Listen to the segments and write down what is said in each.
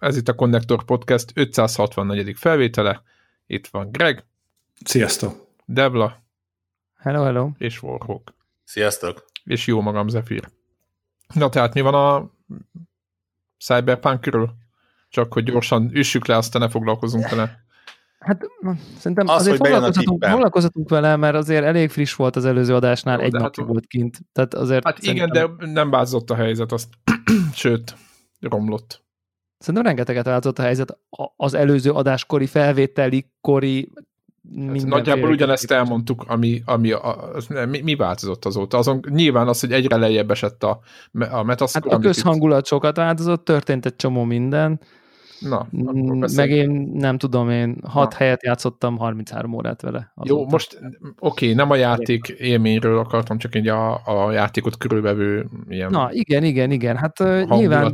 Ez itt a Connector Podcast 564. felvétele. Itt van Greg. Sziasztok. Devla. Hello, hello. És Warhawk. Sziasztok. És jó magam, Zephyr. Na tehát mi van a Cyberpunk körül? Csak hogy gyorsan üssük le, aztán ne foglalkozunk vele. Hát szerintem az, azért foglalkozhatunk, foglalkozhatunk vele, mert azért elég friss volt az előző adásnál, Jó, egy nap hát, volt kint. Tehát azért hát igen, de nem változott a helyzet, azt, sőt, romlott. Szerintem rengeteget változott a helyzet az előző adáskori felvételi kori Hát nagyjából ugyanezt elmondtuk, ami, ami a, az, mi, mi változott azóta. Azon nyilván az, hogy egyre lejjebb esett a, a metaszkor. Hát a közhangulat itt... sokat változott, történt egy csomó minden. Na, mm, meg én nem tudom, én 6 helyet játszottam 33 órát vele. Azóta. Jó, most oké, okay, nem a játék élményről akartam, csak egy a, a játékot körülvevő ilyen Na, igen, igen, igen. Hát nyilván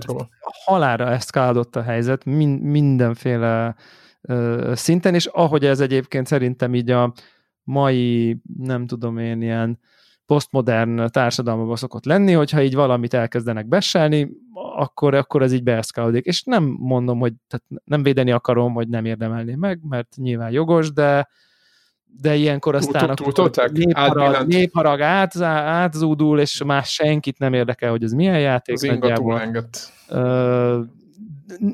halára eszkálódott a helyzet, min, mindenféle uh, szinten, és ahogy ez egyébként szerintem így a mai, nem tudom én, ilyen posztmodern társadalmakban szokott lenni, hogyha így valamit elkezdenek beselni, akkor, akkor ez így beeszkálódik. És nem mondom, hogy tehát nem védeni akarom, hogy nem érdemelni meg, mert nyilván jogos, de de ilyenkor aztán akkor népharag, népharag át, átzúdul, és más senkit nem érdekel, hogy ez milyen játék. Az nagyjából. Uh,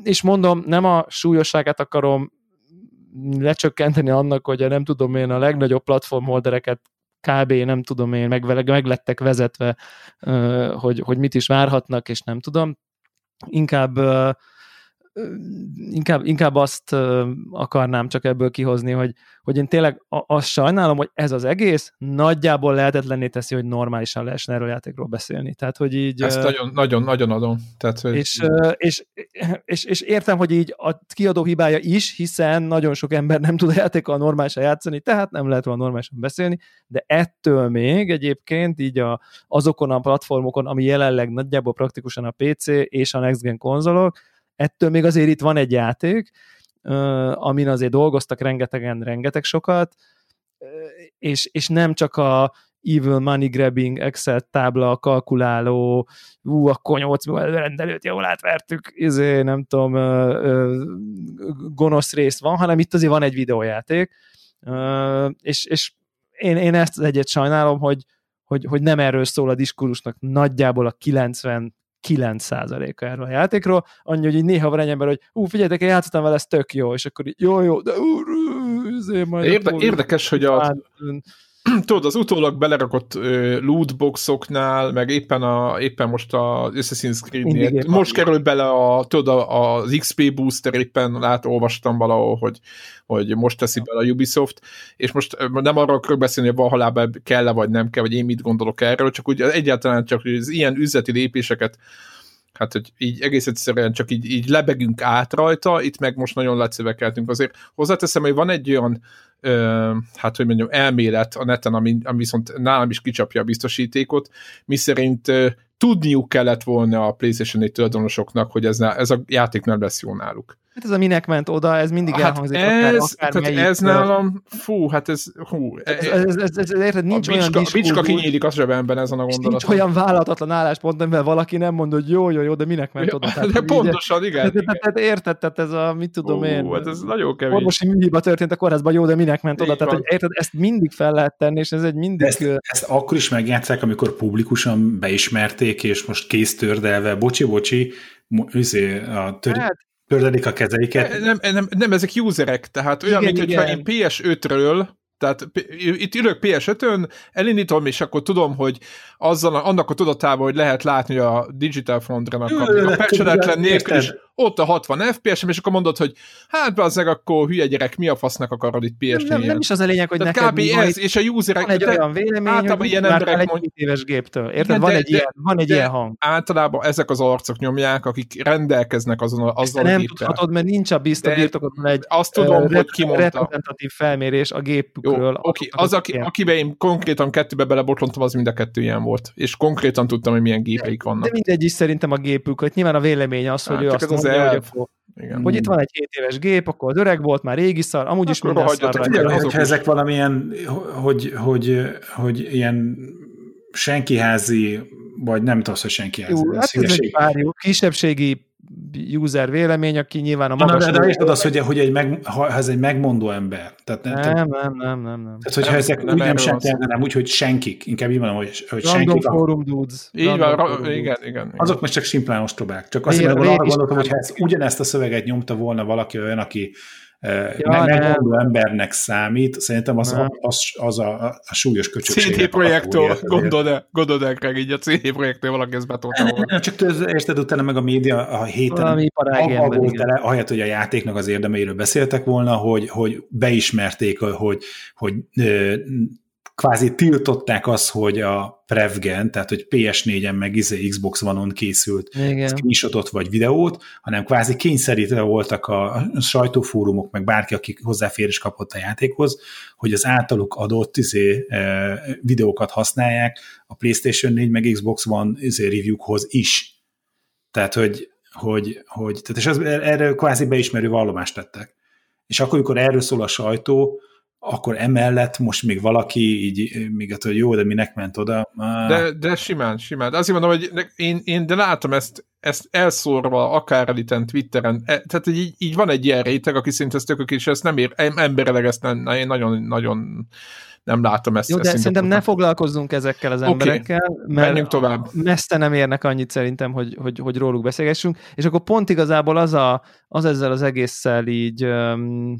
és mondom, nem a súlyosságát akarom lecsökkenteni annak, hogy a nem tudom én a legnagyobb platformholdereket kb. nem tudom én, meg, meg lettek vezetve, hogy, hogy mit is várhatnak, és nem tudom. Inkább inkább, inkább azt akarnám csak ebből kihozni, hogy, hogy én tényleg azt sajnálom, hogy ez az egész nagyjából lehetetlenné teszi, hogy normálisan lehessen erről játékról beszélni. Tehát, hogy így... Ezt nagyon, nagyon, nagyon adom. Tehát, hogy... és, és, és, és, értem, hogy így a kiadó hibája is, hiszen nagyon sok ember nem tud a játékkal normálisan játszani, tehát nem lehet róla normálisan beszélni, de ettől még egyébként így a, azokon a platformokon, ami jelenleg nagyjából praktikusan a PC és a Next Gen konzolok, ettől még azért itt van egy játék, amin azért dolgoztak rengetegen, rengeteg sokat, és, és nem csak a evil money grabbing, Excel tábla, kalkuláló, ú, akkor 8 rendelőt jól átvertük, izé, nem tudom, gonosz rész van, hanem itt azért van egy videójáték, és, és én, én ezt az egyet sajnálom, hogy, hogy, hogy nem erről szól a diskurzusnak nagyjából a 90 9%-a erről a játékról, annyi, hogy így néha van egy ember, hogy ú, figyeljetek, én játszottam vele, ez tök jó, és akkor így, jó, jó, de úr, majd Érde, érdekes, hogy a, tudod, az utólag belerakott uh, lootboxoknál, meg éppen, a, éppen most a Assassin's Creed-nél, most kerül bele a, tudod, az XP booster, éppen lát, olvastam valahol, hogy, hogy most teszi bele a Ubisoft, és most nem arról akarok beszélni, hogy valahol kell-e vagy nem kell, vagy én mit gondolok erről, csak úgy egyáltalán csak hogy az ilyen üzleti lépéseket hát hogy így egész egyszerűen csak így, így lebegünk át rajta, itt meg most nagyon lecövekeltünk. Azért hozzáteszem, hogy van egy olyan ö, hát hogy mondjam, elmélet a neten, ami, ami viszont nálam is kicsapja a biztosítékot, miszerint ö, tudniuk kellett volna a PlayStation 4 tulajdonosoknak, hogy ez, ez a játék nem lesz jó náluk. Hát ez a minek ment oda, ez mindig hát elhangzik. Ez, akár, akár tehát ez nálam, fú, hát ez, hú. Ez, ez, ez, ez, ez érted, nincs a olyan bicska, bicska kinyílik a zsebemben ezen a gondolat. Nincs olyan vállalatlan álláspont, amivel valaki nem mond, hogy jó, jó, jó, de minek ment oda. Tehát, de pontosan, igen. Tehát, tehát érted, tehát ez a, mit tudom Hú, én. Hát ez nagyon kevés. Orvosi műhiba történt a kórházban, jó, de minek ment oda. Tehát, hogy érted, ezt mindig fel lehet tenni, és ez egy mindig... Ezt, ezt akkor is megjátszák, amikor publikusan beismerték, és most kész tördelve, bocsi, bocsi, izé, a tör... hát, Tördelik a kezeiket? Nem, nem, nem, ezek userek, tehát olyan, igen, mint igen. hogyha én PS5-ről tehát itt ülök PS5-ön, elindítom, és akkor tudom, hogy azzal, annak a tudatával, hogy lehet látni a Digital Frontrenak a, a nélkül is ott a 60 FPS-em, és akkor mondod, hogy hát bazzeg, akkor hülye gyerek, mi a fasznak akarod itt ps nem, nem, is az a lényeg, hogy Tehát neked kb. ez, és a userek... Van egy olyan vélemény, hogy ilyen emberek egy mond... éves géptől. Érted? Igen, van, de, egy de, ilyen, van egy de ilyen hang. Általában ezek az arcok nyomják, akik rendelkeznek azon, azzal nem a géppel. tudhatod, mert nincs a biztos birtokon egy azt tudom, uh, hogy ki reprezentatív felmérés a gépükről. Oké, az, aki, akiben én konkrétan kettőbe belebotlontam, az mind a kettő ilyen volt. És konkrétan tudtam, hogy milyen gépeik vannak. De mindegy is szerintem a gépük, hogy nyilván a vélemény az, hogy ő azt mondja, hogy igen. Hogy itt van egy 7 éves gép, akkor az öreg volt, már régi szar, amúgy is minden szar. Hogyha ezek valamilyen, hogy, hogy, hogy ilyen senkiházi, vagy nem tudom, hogy senkiházi. Jó, hát ez egy párjuk, kisebbségi user vélemény, aki nyilván a magas... Na, de, de érted az, hogy, hogy egy meg, ha ez egy megmondó ember. Tehát, nem, nem, nem, nem, nem, nem. Tehát, hogyha nem, ezek nem, úgy nem senki, nem úgy, hogy senkik, inkább így van, hogy, hogy Random senkik. Forum dudes. Így van, igen, igen, igen. Azok most csak simplán ostobák. Csak azt mondom, arra gondoltam, hogy ha ezt, ugyanezt a szöveget nyomta volna valaki olyan, aki ja, megmondó embernek számít, szerintem az, az, az, az a, a súlyos köcsökség. CD projektől, gondolod-e, gondolod -e, így a CD projektől valaki ezt betolta volna. Nem, csak tőz, érted, utána meg a média a héten volt tele, ahelyett, hogy a játéknak az érdemeiről beszéltek volna, hogy, hogy beismerték, hogy, hogy kvázi tiltották azt, hogy a Prevgen, tehát hogy PS4-en meg izé Xbox One-on készült Igen. screenshotot vagy videót, hanem kvázi kényszerítve voltak a sajtófórumok, meg bárki, aki hozzáférés kapott a játékhoz, hogy az általuk adott izé, e, videókat használják a PlayStation 4 meg Xbox One izé, reviewkhoz is. Tehát, hogy, hogy, hogy tehát és az, erre kvázi beismerő vallomást tettek. És akkor, amikor erről szól a sajtó, akkor emellett most még valaki így, még attól, hogy jó, de minek ment oda? De, de simán, simán. De azért mondom, hogy én, én de látom ezt, ezt elszórva, akár Redditen, Twitteren, e, tehát így, így van egy ilyen réteg, aki szinte ezt tökök, és ezt nem ér, emberileg ezt nem, én nagyon, nagyon nem látom ezt. Jó, de ezt szerintem ne foglalkozzunk ezekkel az okay. emberekkel, mert Menjünk tovább. messze nem érnek annyit szerintem, hogy, hogy, hogy róluk beszélgessünk, és akkor pont igazából az, a, az ezzel az egésszel így um,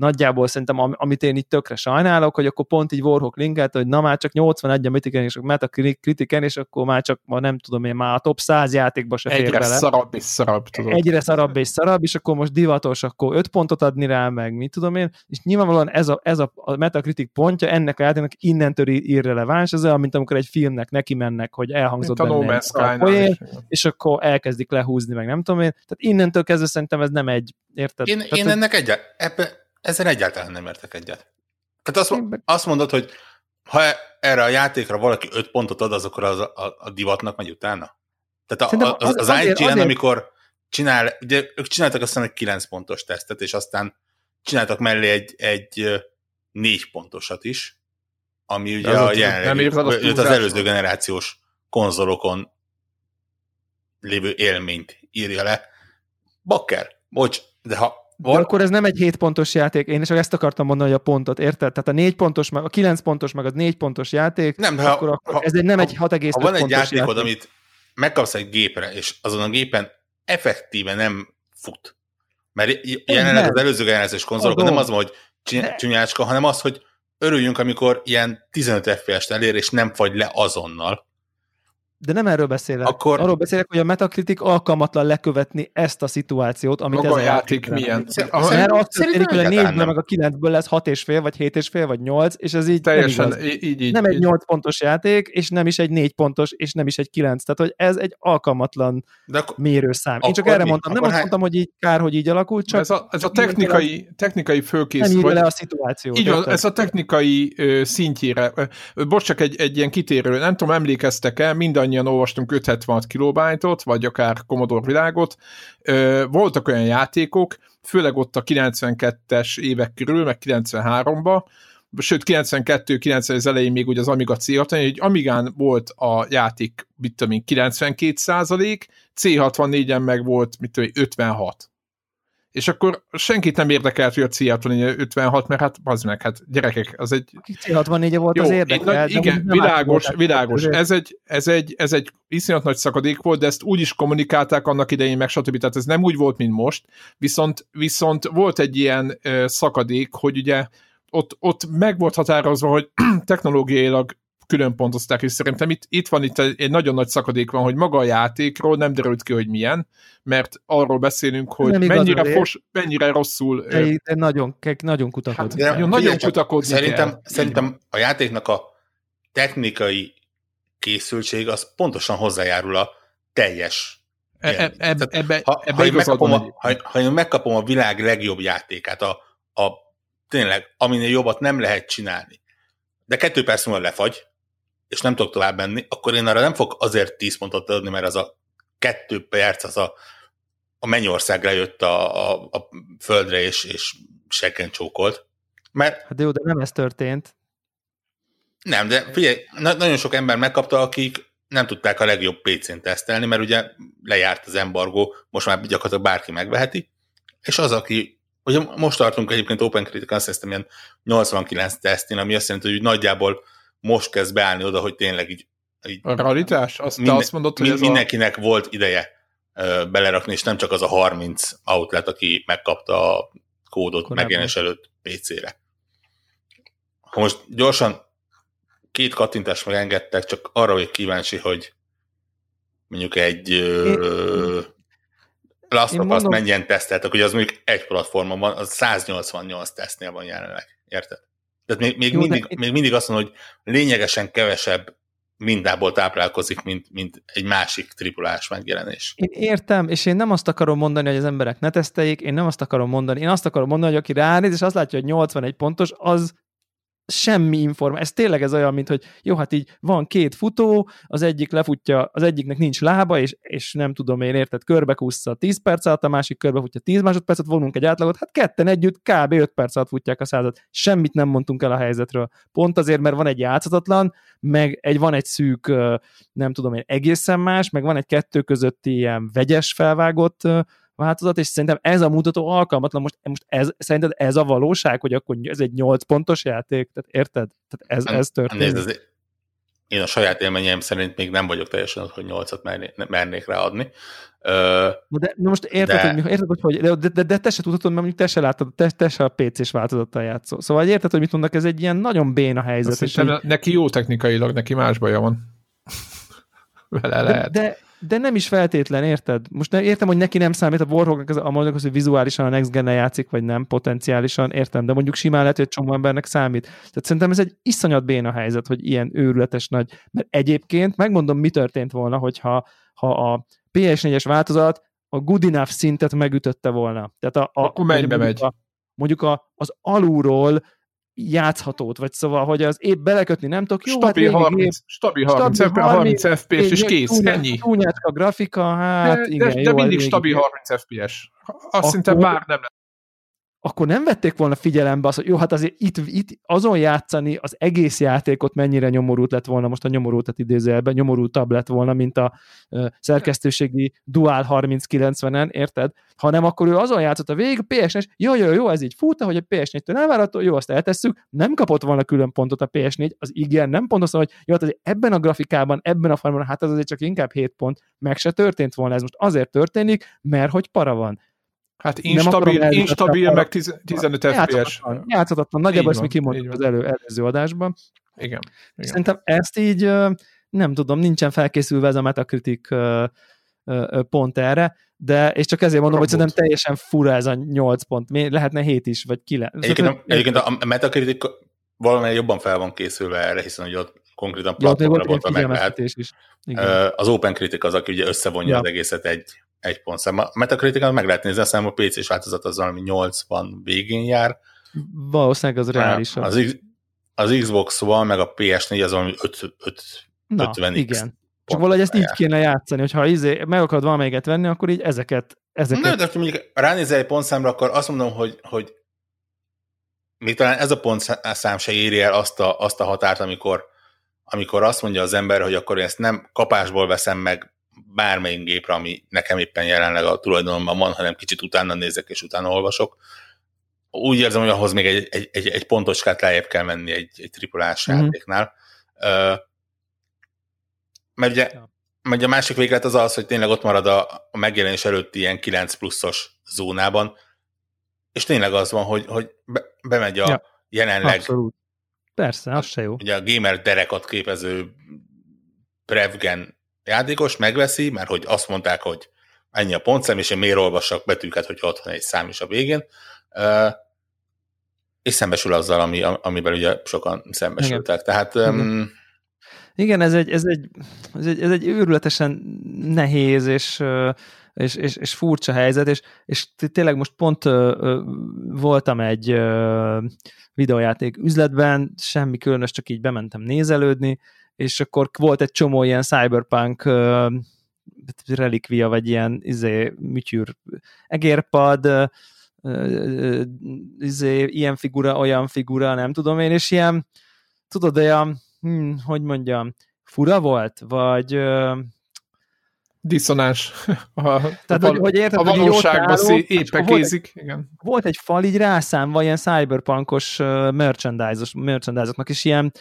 nagyjából szerintem, amit én itt tökre sajnálok, hogy akkor pont így Warhawk linkelt, hogy na már csak 81 a Mitiken és a Metacritiken, és akkor már csak, ma nem tudom én, már a top 100 játékba se fér Egyre bele. szarabb és szarabb, tudod. Egyre szarabb és szarabb, és akkor most divatos, akkor 5 pontot adni rá, meg mit tudom én, és nyilvánvalóan ez a, ez a, a Metacritic pontja ennek a játéknak innentől irreleváns, ez olyan, mint amikor egy filmnek neki mennek, hogy elhangzott benne a poén, és akkor elkezdik lehúzni, meg nem tudom én. Tehát innentől kezdve szerintem ez nem egy, érted? Én, Tehát én ennek egyet, ebbe ezzel egyáltalán nem értek egyet. Tehát azt, azt mondod, hogy ha erre a játékra valaki öt pontot ad, az akkor az a, a, divatnak megy utána? Tehát a, az, az, az IGN, azért... amikor csinál, ugye ők csináltak aztán egy 9 pontos tesztet, és aztán csináltak mellé egy, egy négy pontosat is, ami ugye a jelenlegi, az, az előző generációs konzolokon lévő élményt írja le. Bakker, bocs, de ha van? De akkor ez nem egy 7 pontos játék, én csak ezt akartam mondani, hogy a pontot, érted? Tehát a 4 pontos, meg a 9 pontos, meg a 4 pontos játék, nem, de akkor, ha, akkor ha, ez egy, nem ha, egy 6,5 Ha van egy játékod, játék. amit megkapsz egy gépre, és azon a gépen effektíve nem fut, mert jelenleg nem. az előző generációs konzolokon nem az van, hogy csúnyácska, hanem az, hogy örüljünk, amikor ilyen 15 FPS-t elér, és nem fagy le azonnal. De nem erről beszélek. Akkor... Arról beszélek, hogy a Metacritic alkalmatlan lekövetni ezt a szituációt, amit Maga ez a játék, milyen. Mert azt történik, hogy a 4 meg a 9-ből lesz 6,5, vagy 7,5, vagy 8, és ez így Teljesen, nem igaz. Így, így, nem egy 8 pontos játék, és nem is egy 4 pontos, és nem is egy 9. Tehát, hogy ez egy alkalmatlan De ak- mérőszám. Én csak erre mi? mondtam, nem azt mondtam, hogy így kár, hogy így alakult, csak... Ez a, ez a technikai, technikai fölkészülés. Nem írja le a szituációt. Így van, ez a technikai szintjére. Bocs, csak egy, egy ilyen kitérő. Nem tudom, emlékeztek-e, mindannyian olvastunk 576 kilobájtot, vagy akár Commodore világot. Voltak olyan játékok, főleg ott a 92-es évek körül, meg 93-ba, sőt 92-90 az elején még ugye az Amiga c hogy Amigán volt a játék, mit tudom én, 92 százalék, C64-en meg volt, mit tudom én, 56 és akkor senkit nem érdekelt, hogy a C64 56, mert hát az meg, hát gyerekek, az egy... C64 volt Jó, az érdekel. Nagy, igen, világos, világos. Ez egy, ez, egy, ez egy iszonyat nagy szakadék volt, de ezt úgy is kommunikálták annak idején, meg stb. Tehát ez nem úgy volt, mint most, viszont, viszont volt egy ilyen szakadék, hogy ugye ott, ott meg volt határozva, hogy technológiailag külön pontozták, és szerintem itt, itt van itt egy nagyon nagy szakadék van, hogy maga a játékról nem derült ki, hogy milyen, mert arról beszélünk, hogy nem mennyire, fos, mennyire rosszul... De, de nagyon, nagyon kutakodni. Hát, de, nagyon kutakodni szerintem, kell. Szerintem a játéknak a technikai készültség az pontosan hozzájárul a teljes e, e, ebbe, ha, ebbe ha, én megkapom a, ha, ha én megkapom a világ legjobb játékát, a, a tényleg, aminél jobbat nem lehet csinálni, de kettő perc múlva lefagy, és nem tudok tovább menni, akkor én arra nem fog azért 10 pontot adni, mert az a kettő perc, az a, a mennyország jött a, a, a földre, és, és sekken csókolt. Mert, hát de jó, de nem ez történt. Nem, de figyelj, na- nagyon sok ember megkapta, akik nem tudták a legjobb PC-n tesztelni, mert ugye lejárt az embargó, most már gyakorlatilag bárki megveheti, és az, aki, ugye most tartunk egyébként Open Critical System ilyen 89 tesztén, ami azt jelenti, hogy nagyjából most kezd beállni oda, hogy tényleg így, így a realitás? Azt, minden, azt mondod, hogy ez mindenkinek a... volt ideje ö, belerakni, és nem csak az a 30 outlet, aki megkapta a kódot megjelenés előtt PC-re. Ha most gyorsan két kattintást megengedtek, csak arra vagyok kíváncsi, hogy mondjuk egy ö, Last of Us mennyien teszteltek, hogy az mondjuk egy platformon van, az 188 tesztnél van jelenleg, érted? Tehát még, még, Jó, mindig, de... még mindig azt mondom, hogy lényegesen kevesebb mindenból táplálkozik, mint, mint egy másik tripulás megjelenés. Én értem, és én nem azt akarom mondani, hogy az emberek ne teszteljék, én nem azt akarom mondani, én azt akarom mondani, hogy aki ránéz, és azt látja, hogy 81 pontos, az semmi információ. Ez tényleg ez olyan, mint hogy jó, hát így van két futó, az egyik lefutja, az egyiknek nincs lába, és, és nem tudom én, érted, körbekúszza 10 perc alatt, a másik körbefutja 10 másodpercet, vonunk egy átlagot, hát ketten együtt kb. 5 perc alatt futják a százat. Semmit nem mondtunk el a helyzetről. Pont azért, mert van egy játszhatatlan, meg egy, van egy szűk, nem tudom én, egészen más, meg van egy kettő közötti ilyen vegyes felvágott változat, és szerintem ez a mutató alkalmatlan. Most, most ez, szerinted ez a valóság, hogy akkor ez egy 8 pontos játék? Tehát érted? Tehát ez, ez történik. Nézd, ez, én a saját élményeim szerint még nem vagyok teljesen hogy 8-at merné, mernék ráadni. Uh, de, de most érted, de... hogy, érted, hogy, hogy de, de, de, te se tudhatod, mert mondjuk te se látod, te, te se a PC-s változattal játszol. Szóval érted, hogy mit mondnak, ez egy ilyen nagyon béna helyzet. és hogy... neki jó technikailag, neki más baja van. Vele lehet. De, de, de nem is feltétlen, érted? Most nem, értem, hogy neki nem számít a Warhawknak az, a mondjuk az, hogy vizuálisan a Next gen játszik, vagy nem, potenciálisan, értem, de mondjuk simán lehet, hogy egy csomó embernek számít. Tehát szerintem ez egy iszonyat béna helyzet, hogy ilyen őrületes nagy, mert egyébként megmondom, mi történt volna, hogyha ha a PS4-es változat a good enough szintet megütötte volna. Tehát a, a, Akkor mennybe megy? A, mondjuk a, az alulról játszhatót, vagy szóval, hogy az épp belekötni nem tudok. Jó, stabil, hát 30, épp, stabil 30, stabil 30, 30 FPS, és kész, túl, ennyi. Túlnyácska grafika, hát de, igen. De, de jó, mindig stabil 30 FPS. Azt szinte bár nem lesz akkor nem vették volna figyelembe azt, hogy jó, hát azért itt, itt azon játszani az egész játékot mennyire nyomorult lett volna, most a nyomorultat idézőjelben, nyomorultabb lett volna, mint a uh, szerkesztőségi Dual 3090-en, érted? Hanem akkor ő azon játszott a végig, a ps és jó, jó, jó, ez így fut, hogy a PS4-től elvárható, jó, azt eltesszük, nem kapott volna külön pontot a PS4, az igen, nem pontos, hogy jó, hát azért ebben a grafikában, ebben a formában, hát az azért csak inkább 7 pont, meg se történt volna, ez most azért történik, mert hogy para van Hát instabil, instabil meg 15 FPS. Játszhatatlan, nagyjából ezt mi kimondtuk az elő, előző adásban. Igen, igen. Szerintem ezt így nem tudom, nincsen felkészülve ez a Metacritic pont erre, de és csak ezért mondom, Robot. hogy szerintem teljesen fura ez a 8 pont. Lehetne 7 is, vagy 9. Egyébként, a, egyébként a Metacritic valamelyik jobban fel van készülve erre, hiszen ugye ott konkrétan platformra volt meg lehet. Is. Igen. Az Open Critic az, aki ugye összevonja ja. az egészet egy, egy pontszám. A metacritic meg lehet nézni, aztán a PC-s változat az valami 80 végén jár. Valószínűleg az reális. Az, az Xbox van, meg a PS4 az valami 5, 5, Na, 50 igen. Csak valahogy ezt így kéne játszani, hogyha izé, meg akarod valamelyiket venni, akkor így ezeket... ezeket... Na, de ha mondjuk ránézel egy pontszámra, akkor azt mondom, hogy, hogy még talán ez a pontszám se éri el azt a, azt a határt, amikor, amikor azt mondja az ember, hogy akkor én ezt nem kapásból veszem meg bármelyik gépre, ami nekem éppen jelenleg a tulajdonomban van, hanem kicsit utána nézek és utána olvasok. Úgy érzem, hogy ahhoz még egy, egy, egy, egy pontoskát lejjebb kell menni egy, egy tripulás mm-hmm. játéknál. Uh, mert ugye, mert a másik véglet az az, hogy tényleg ott marad a, a megjelenés előtti ilyen 9 pluszos zónában, és tényleg az van, hogy, hogy be, bemegy a ja. jelenleg Abszolút. Persze, az se jó. Ugye a gamer derekat képező Prevgen játékos megveszi, mert hogy azt mondták, hogy ennyi a pontszám, és én miért olvassak betűket, hogy ott van egy szám is a végén, és szembesül azzal, ami, amivel ugye sokan szembesültek. Igen. Tehát. Um, igen, ez egy, ez, egy, ez, egy, ez egy őrületesen nehéz és, és, és, és furcsa helyzet, és, és tényleg most pont voltam egy videójáték üzletben, semmi különös, csak így bementem nézelődni, és akkor volt egy csomó ilyen cyberpunk uh, relikvia, vagy ilyen izé, műtyűr egérpad, uh, uh, izé, ilyen figura, olyan figura, nem tudom én, és ilyen, tudod, olyan, hm, hogy mondjam, fura volt, vagy uh, diszonás. A, Tehát, a, hogy, hogy érted, a valóságban épekézik. Volt, igen. volt egy fal így rászámva ilyen cyberpunkos merchandise-oknak, és ilyen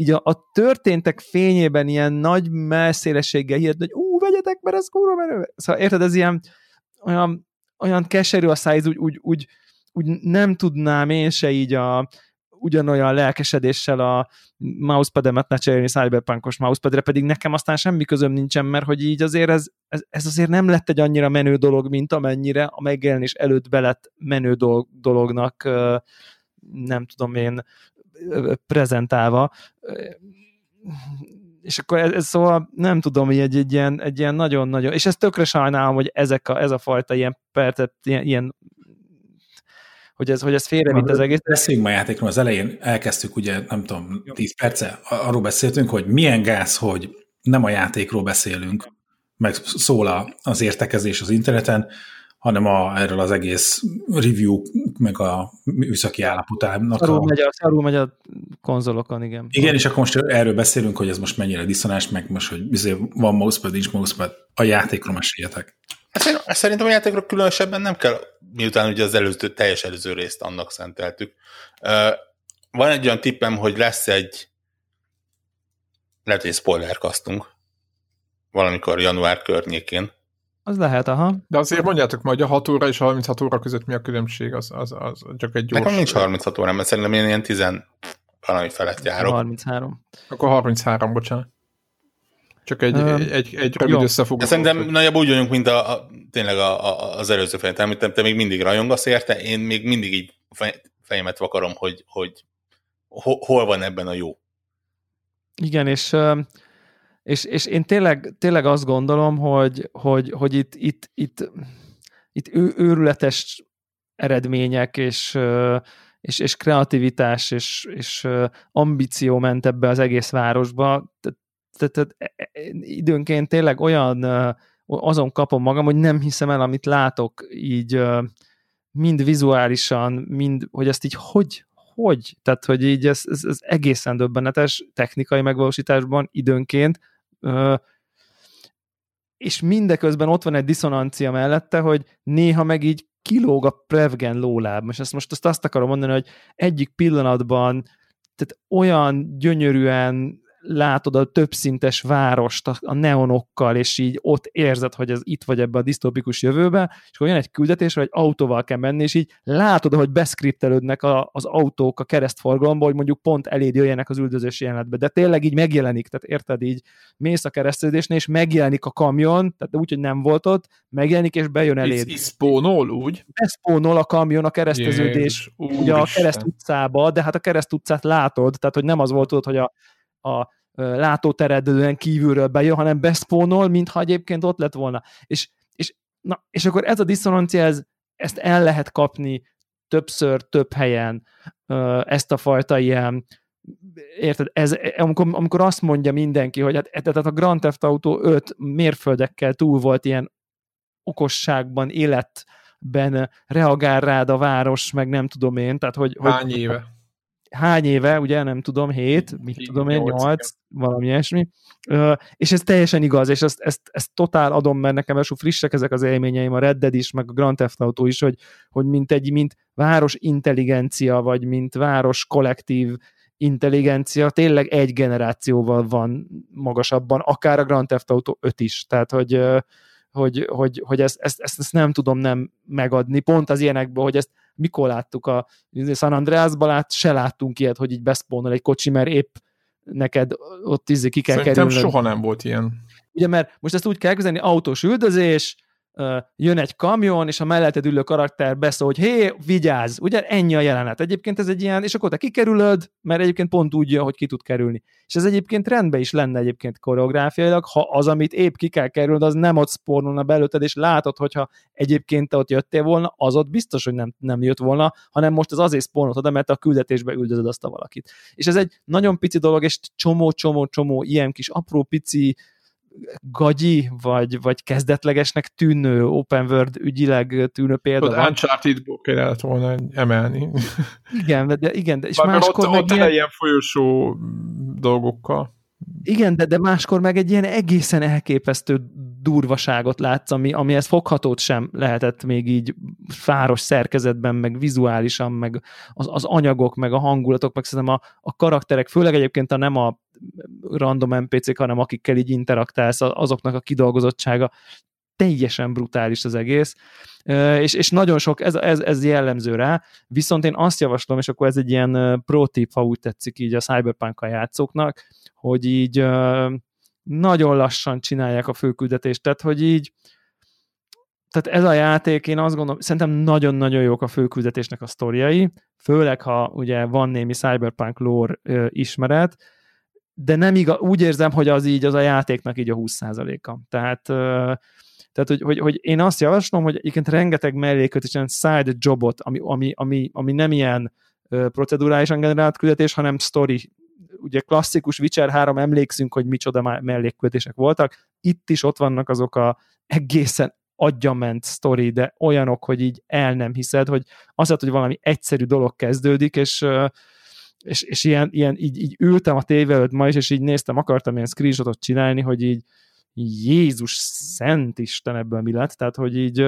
így a, a történtek fényében ilyen nagy messzélességgel hihet, hogy ú, vegyetek, mert ez kurva menő. Szóval érted, ez ilyen olyan, olyan keserű a száj, úgy, úgy, úgy, úgy nem tudnám én se így a, ugyanolyan lelkesedéssel a mousepademet ne cserélni cyberpunkos mousepadre, pedig nekem aztán semmi közöm nincsen, mert hogy így azért ez, ez, ez azért nem lett egy annyira menő dolog, mint amennyire a megjelenés előtt belett menő dolog, dolognak nem tudom én prezentálva. És akkor ez, ez szóval nem tudom, hogy egy, egy, ilyen, egy ilyen nagyon-nagyon, és ezt tökre sajnálom, hogy ezek a, ez a fajta ilyen percet, ilyen, ilyen hogy ez, hogy ez félrevitt az egész. Beszéljünk a játékról, az elején elkezdtük ugye, nem tudom, 10 perce, arról beszéltünk, hogy milyen gáz, hogy nem a játékról beszélünk, meg szól az értekezés az interneten, hanem a, erről az egész review, meg a műszaki állapotának. Szarul, a... megy a, szarul megy a konzolokon, igen. Igen, és akkor most erről beszélünk, hogy ez most mennyire diszonás, meg most, hogy izé van mousepad, nincs mousepad, a játékról meséljetek. Szerintem a játékról különösebben nem kell, miután ugye az előző, teljes előző részt annak szenteltük. Van egy olyan tippem, hogy lesz egy lehet, hogy spoilerkasztunk valamikor január környékén, az lehet, aha. De azért mondjátok majd, hogy a 6 óra és a 36 óra között mi a különbség, az, az, az csak egy gyors... Nekem nincs 36 óra, mert szerintem én ilyen 10 valami felett járok. 33. Akkor 33, bocsánat. Csak egy, um, egy, egy, egy rövid összefoglaló. Szerintem nagyjából úgy vagyunk, mint a, a, tényleg a, a, az előző fejem. Te, te még mindig rajongasz érte, én még mindig így fejemet vakarom, hogy, hogy hol van ebben a jó. Igen, és és, és én tényleg, tényleg azt gondolom, hogy, hogy, hogy itt, itt, itt, itt őrületes eredmények és, és, és kreativitás és, és ambíció ment ebbe az egész városba. Tehát e, e, időnként tényleg olyan azon kapom magam, hogy nem hiszem el, amit látok így mind vizuálisan, mind, hogy ezt így hogy, hogy? Tehát, hogy így ez, ez, ez egészen döbbenetes technikai megvalósításban időnként, és mindeközben ott van egy diszonancia mellette, hogy néha meg így kilóg a Prevgen lóláb. Most ezt most azt, azt akarom mondani, hogy egyik pillanatban tehát olyan gyönyörűen látod a többszintes várost a, neonokkal, és így ott érzed, hogy ez itt vagy ebbe a disztópikus jövőbe, és akkor jön egy küldetés, hogy egy autóval kell menni, és így látod, hogy beszkriptelődnek a, az autók a keresztforgalomba, hogy mondjuk pont eléd jöjjenek az üldözési jelenetbe, de tényleg így megjelenik, tehát érted, így mész a kereszteződésnél, és megjelenik a kamion, tehát úgy, hogy nem volt ott, megjelenik, és bejön eléd. És spónol úgy? Beszpónol a kamion a kereszteződés, Jézus, ugye a kereszt utcába, de hát a kereszt utcát látod, tehát hogy nem az volt, hogy a a látóteredően kívülről bejön, hanem beszpónol, mintha egyébként ott lett volna. És, és, na, és akkor ez a diszonancia, ez, ezt el lehet kapni többször, több helyen, ezt a fajta ilyen, érted, ez, amikor, amikor azt mondja mindenki, hogy hát, tehát a Grand Theft Auto 5 mérföldekkel túl volt ilyen okosságban, életben reagál rád a város, meg nem tudom én, tehát hogy... Hány hogy, éve? Hány éve, ugye nem tudom, hét, mit Hí, tudom én, nyolc, valami ilyesmi, uh, és ez teljesen igaz, és ezt, ezt, ezt totál adom, mert nekem első frissek ezek az élményeim, a Red Dead is, meg a Grand Theft Auto is, hogy, hogy mint egy, mint város intelligencia, vagy mint város kollektív intelligencia tényleg egy generációval van magasabban, akár a Grand Theft Auto 5 is, tehát hogy, hogy, hogy, hogy ezt, ezt, ezt, ezt nem tudom nem megadni, pont az ilyenekből, hogy ezt mikor láttuk a San Andreasban, lát, se láttunk ilyet, hogy így beszpónol egy kocsi, mert épp neked ott izé ki kell Szerintem kerülnöd. soha nem volt ilyen. Ugye, mert most ezt úgy kell kezdeni, autós üldözés, jön egy kamion, és a melletted ülő karakter beszól, hogy hé, vigyázz, ugye ennyi a jelenet. Egyébként ez egy ilyen, és akkor te kikerülöd, mert egyébként pont úgy hogy ki tud kerülni. És ez egyébként rendben is lenne egyébként koreográfiailag, ha az, amit épp ki kell kerülned, az nem ott spórolna belőtted, és látod, hogyha egyébként te ott jöttél volna, az ott biztos, hogy nem, nem jött volna, hanem most az azért spórolod oda, mert a küldetésbe üldözöd azt a valakit. És ez egy nagyon pici dolog, és csomó-csomó-csomó ilyen kis apró pici gagyi, vagy, vagy kezdetlegesnek tűnő open world ügyileg tűnő példa Ott Uncharted-ból kellett volna emelni. Igen, de, igen, de és Bár máskor ott, ott ilyen... ilyen folyosó dolgokkal Igen, de, de máskor meg egy ilyen egészen elképesztő durvaságot látsz, ami, amihez foghatót sem lehetett még így fáros szerkezetben, meg vizuálisan, meg az, az anyagok, meg a hangulatok, meg szerintem a, a karakterek, főleg egyébként a nem a random NPC-k, hanem akikkel így interaktálsz, azoknak a kidolgozottsága teljesen brutális az egész, és, és nagyon sok, ez, ez, ez jellemző rá, viszont én azt javaslom, és akkor ez egy ilyen pro tip, ha úgy tetszik így a cyberpunk játszóknak, hogy így nagyon lassan csinálják a főküldetést, tehát hogy így tehát ez a játék, én azt gondolom, szerintem nagyon-nagyon jók a főküldetésnek a sztoriai, főleg ha ugye van némi cyberpunk lore ismeret, de nem igaz, úgy érzem, hogy az így az a játéknak így a 20%-a. Tehát ö, tehát, hogy, hogy, hogy én azt javaslom, hogy egyébként rengeteg melléköt és ilyen side jobot, ami, ami, ami, ami nem ilyen procedurálisan generált küldetés, hanem story. Ugye klasszikus Witcher 3 emlékszünk, hogy micsoda mellékküldetések voltak, itt is ott vannak azok a egészen aggyament sztori, de olyanok, hogy így el nem hiszed, hogy azt hogy valami egyszerű dolog kezdődik, és és, és ilyen, ilyen így, így ültem a tévé előtt ma is, és így néztem, akartam ilyen screenshotot csinálni, hogy így Jézus szent Isten ebből mi lett, tehát hogy így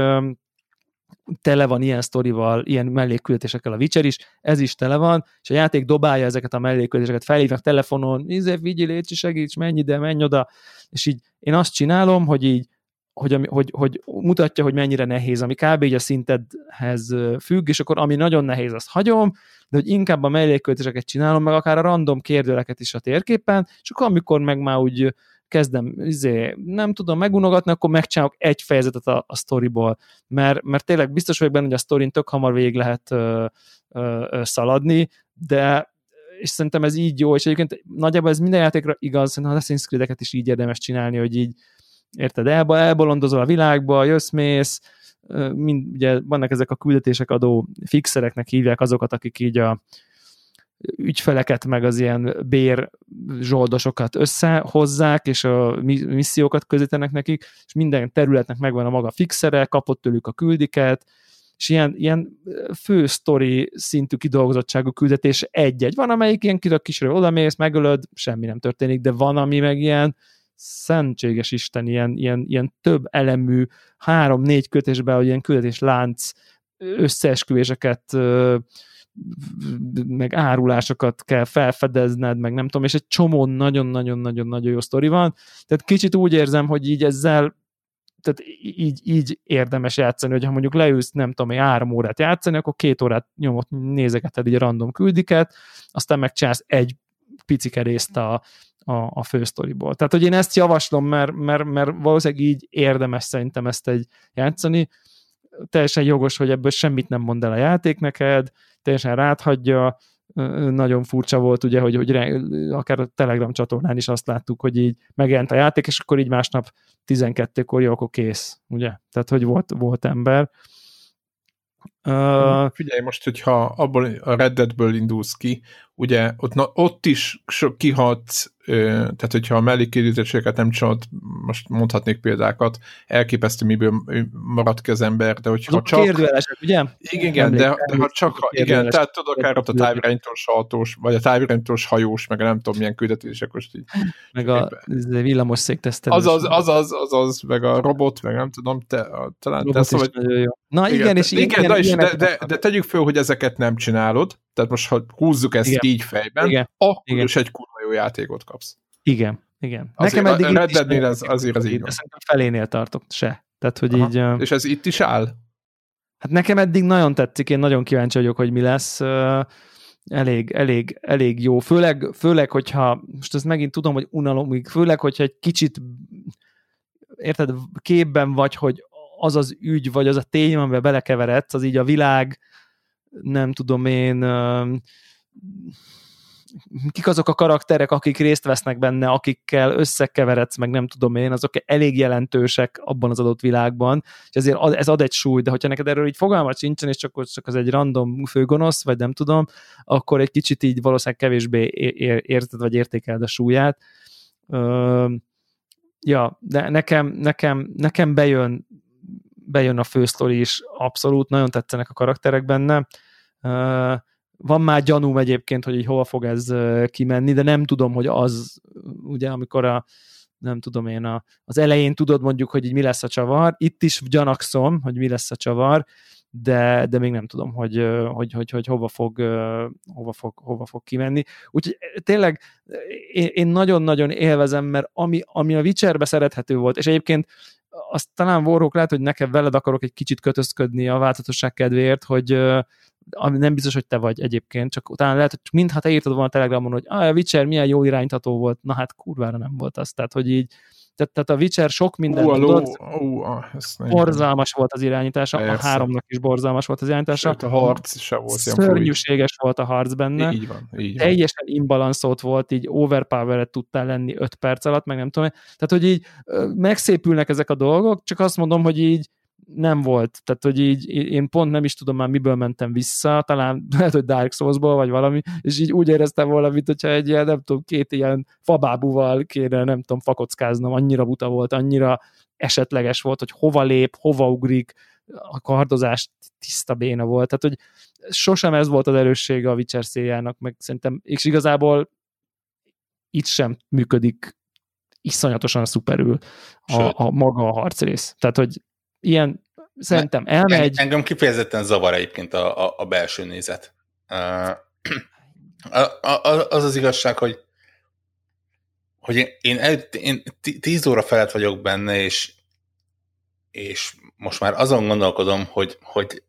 tele van ilyen sztorival, ilyen mellékküldetésekkel a Witcher is, ez is tele van, és a játék dobálja ezeket a mellékküldetéseket, felhívnak telefonon, izé, vigyél, légy, segíts, menj ide, menj oda, és így én azt csinálom, hogy így hogy, hogy, hogy mutatja, hogy mennyire nehéz, ami kb. így a szintedhez függ, és akkor ami nagyon nehéz, azt hagyom, de hogy inkább a mellékköltéseket csinálom, meg akár a random kérdőleket is a térképen, és akkor amikor meg már úgy kezdem, izé, nem tudom megunogatni, akkor megcsinálok egy fejezetet a, a sztoriból, mert, mert tényleg biztos vagyok benne, hogy a sztorin tök hamar végig lehet ö, ö, ö, szaladni, de és szerintem ez így jó, és egyébként nagyjából ez minden játékra igaz, szerintem a Assassin's Creed-eket is így érdemes csinálni, hogy így érted, elba, elbolondozol a világba, jössz, mész, mind, ugye vannak ezek a küldetések adó fixereknek hívják azokat, akik így a, ügyfeleket, meg az ilyen bér zsoldosokat összehozzák, és a missziókat közítenek nekik, és minden területnek megvan a maga fixere, kapott tőlük a küldiket, és ilyen, ilyen fő sztori szintű kidolgozottságú küldetés egy-egy. Van, amelyik ilyen kisről odamész, megölöd, semmi nem történik, de van, ami meg ilyen szentséges Isten, ilyen, ilyen, ilyen több elemű, három-négy kötésben, hogy ilyen küldetés lánc összeesküvéseket meg árulásokat kell felfedezned, meg nem tudom, és egy csomó nagyon-nagyon-nagyon-nagyon jó sztori van. Tehát kicsit úgy érzem, hogy így ezzel tehát így, így érdemes játszani, hogyha mondjuk leülsz, nem tudom, három órát játszani, akkor két órát nyomot nézegeted így a random küldiket, aztán megcsinálsz egy picike részt a, a, a fősztoriból. Tehát, hogy én ezt javaslom, mert, mert, mert valószínűleg így érdemes szerintem ezt egy játszani. Teljesen jogos, hogy ebből semmit nem mond el a játék neked, teljesen ráthagyja, nagyon furcsa volt, ugye, hogy, hogy akár a Telegram csatornán is azt láttuk, hogy így megjelent a játék, és akkor így másnap 12-kor jó, akkor kész, ugye? Tehát, hogy volt, volt ember. Uh, Figyelj most, hogyha abból a Red Deadből indulsz ki, ugye ott, na, ott is sok kihatsz, tehát hogyha a mellékérdezéseket nem csinálod, most mondhatnék példákat, elképesztő miből maradt ki az ember, de hogyha Azok csak... kérdőjelesek, ugye? Igen, igen de, de ha csak, ha, igen, tehát tudod, akár ott a távirányítós autós, vagy a távirányítós hajós, meg nem tudom milyen küldetések most így. Meg a villamos széktesztelés. Az az, az, az, meg a robot, meg nem tudom, te, talán te szóval. Na igen, igen és igen, igen, igen de, de, de, tegyük föl, hogy ezeket nem csinálod, tehát most ha húzzuk ezt igen. így fejben, igen. akkor igen. is egy kurva jó játékot kapsz. Igen, igen. Azért Nekem eddig a Red Deadnél ez, azért az így van. Szerintem felénél tartok se. Tehát, hogy Aha. így... És ez itt is áll? Hát nekem eddig nagyon tetszik, én nagyon kíváncsi vagyok, hogy mi lesz. Elég, elég, elég jó. Főleg, főleg, hogyha, most ezt megint tudom, hogy unalomig, főleg, hogyha egy kicsit érted, képben vagy, hogy az az ügy, vagy az a tény, amiben belekeveredsz, az így a világ, nem tudom én, kik azok a karakterek, akik részt vesznek benne, akikkel összekeveredsz, meg nem tudom én, azok elég jelentősek abban az adott világban, és ezért ez ad egy súly, de hogyha neked erről így fogalmat sincsen, és csak, csak az egy random főgonosz, vagy nem tudom, akkor egy kicsit így valószínűleg kevésbé érted, vagy értékeled a súlyát. Ja, de nekem, nekem, nekem bejön bejön a fősztori is, abszolút, nagyon tetszenek a karakterek benne. van már gyanúm egyébként, hogy így hova fog ez kimenni, de nem tudom, hogy az, ugye, amikor a nem tudom én, a, az elején tudod mondjuk, hogy így mi lesz a csavar, itt is gyanakszom, hogy mi lesz a csavar, de, de még nem tudom, hogy, hogy, hogy, hogy hova, fog, hova, fog, hova fog kimenni. Úgyhogy tényleg én nagyon-nagyon élvezem, mert ami, ami a Witcherbe szerethető volt, és egyébként azt talán Warhawk lehet, hogy nekem veled akarok egy kicsit kötözködni a változatosság kedvéért, hogy ami nem biztos, hogy te vagy egyébként, csak utána lehet, hogy mintha te írtad volna a Telegramon, hogy a Witcher milyen jó iránytató volt, na hát kurvára nem volt az, tehát hogy így tehát, tehát a Witcher sok minden uh, tudott, uh, uh, borzalmas volt az irányítása, Persze. a háromnak is borzalmas volt az irányítása. Sőt, a harc se volt Szörnyűséges volt a harc benne. Így van, így van. Teljesen imbalanszolt volt, így overpowered tudtál lenni 5 perc alatt, meg nem tudom. Tehát, hogy így megszépülnek ezek a dolgok, csak azt mondom, hogy így nem volt. Tehát, hogy így én pont nem is tudom már miből mentem vissza, talán lehet, hogy Dark Souls-ból, vagy valami, és így úgy éreztem volna, mint hogyha egy ilyen, nem tudom, két ilyen fabábúval kéne, nem tudom, fakockáznom, annyira buta volt, annyira esetleges volt, hogy hova lép, hova ugrik, a kardozás tiszta béna volt, tehát hogy sosem ez volt az erőssége a Witcher széljának, meg szerintem, és igazából itt sem működik iszonyatosan szuperül a, a maga a harcrész. Tehát, hogy ilyen szerintem elmegy. Engem kifejezetten zavar egyébként a, a, a belső nézet. az az igazság, hogy hogy én, én tíz óra felett vagyok benne, és, és most már azon gondolkodom, hogy, hogy,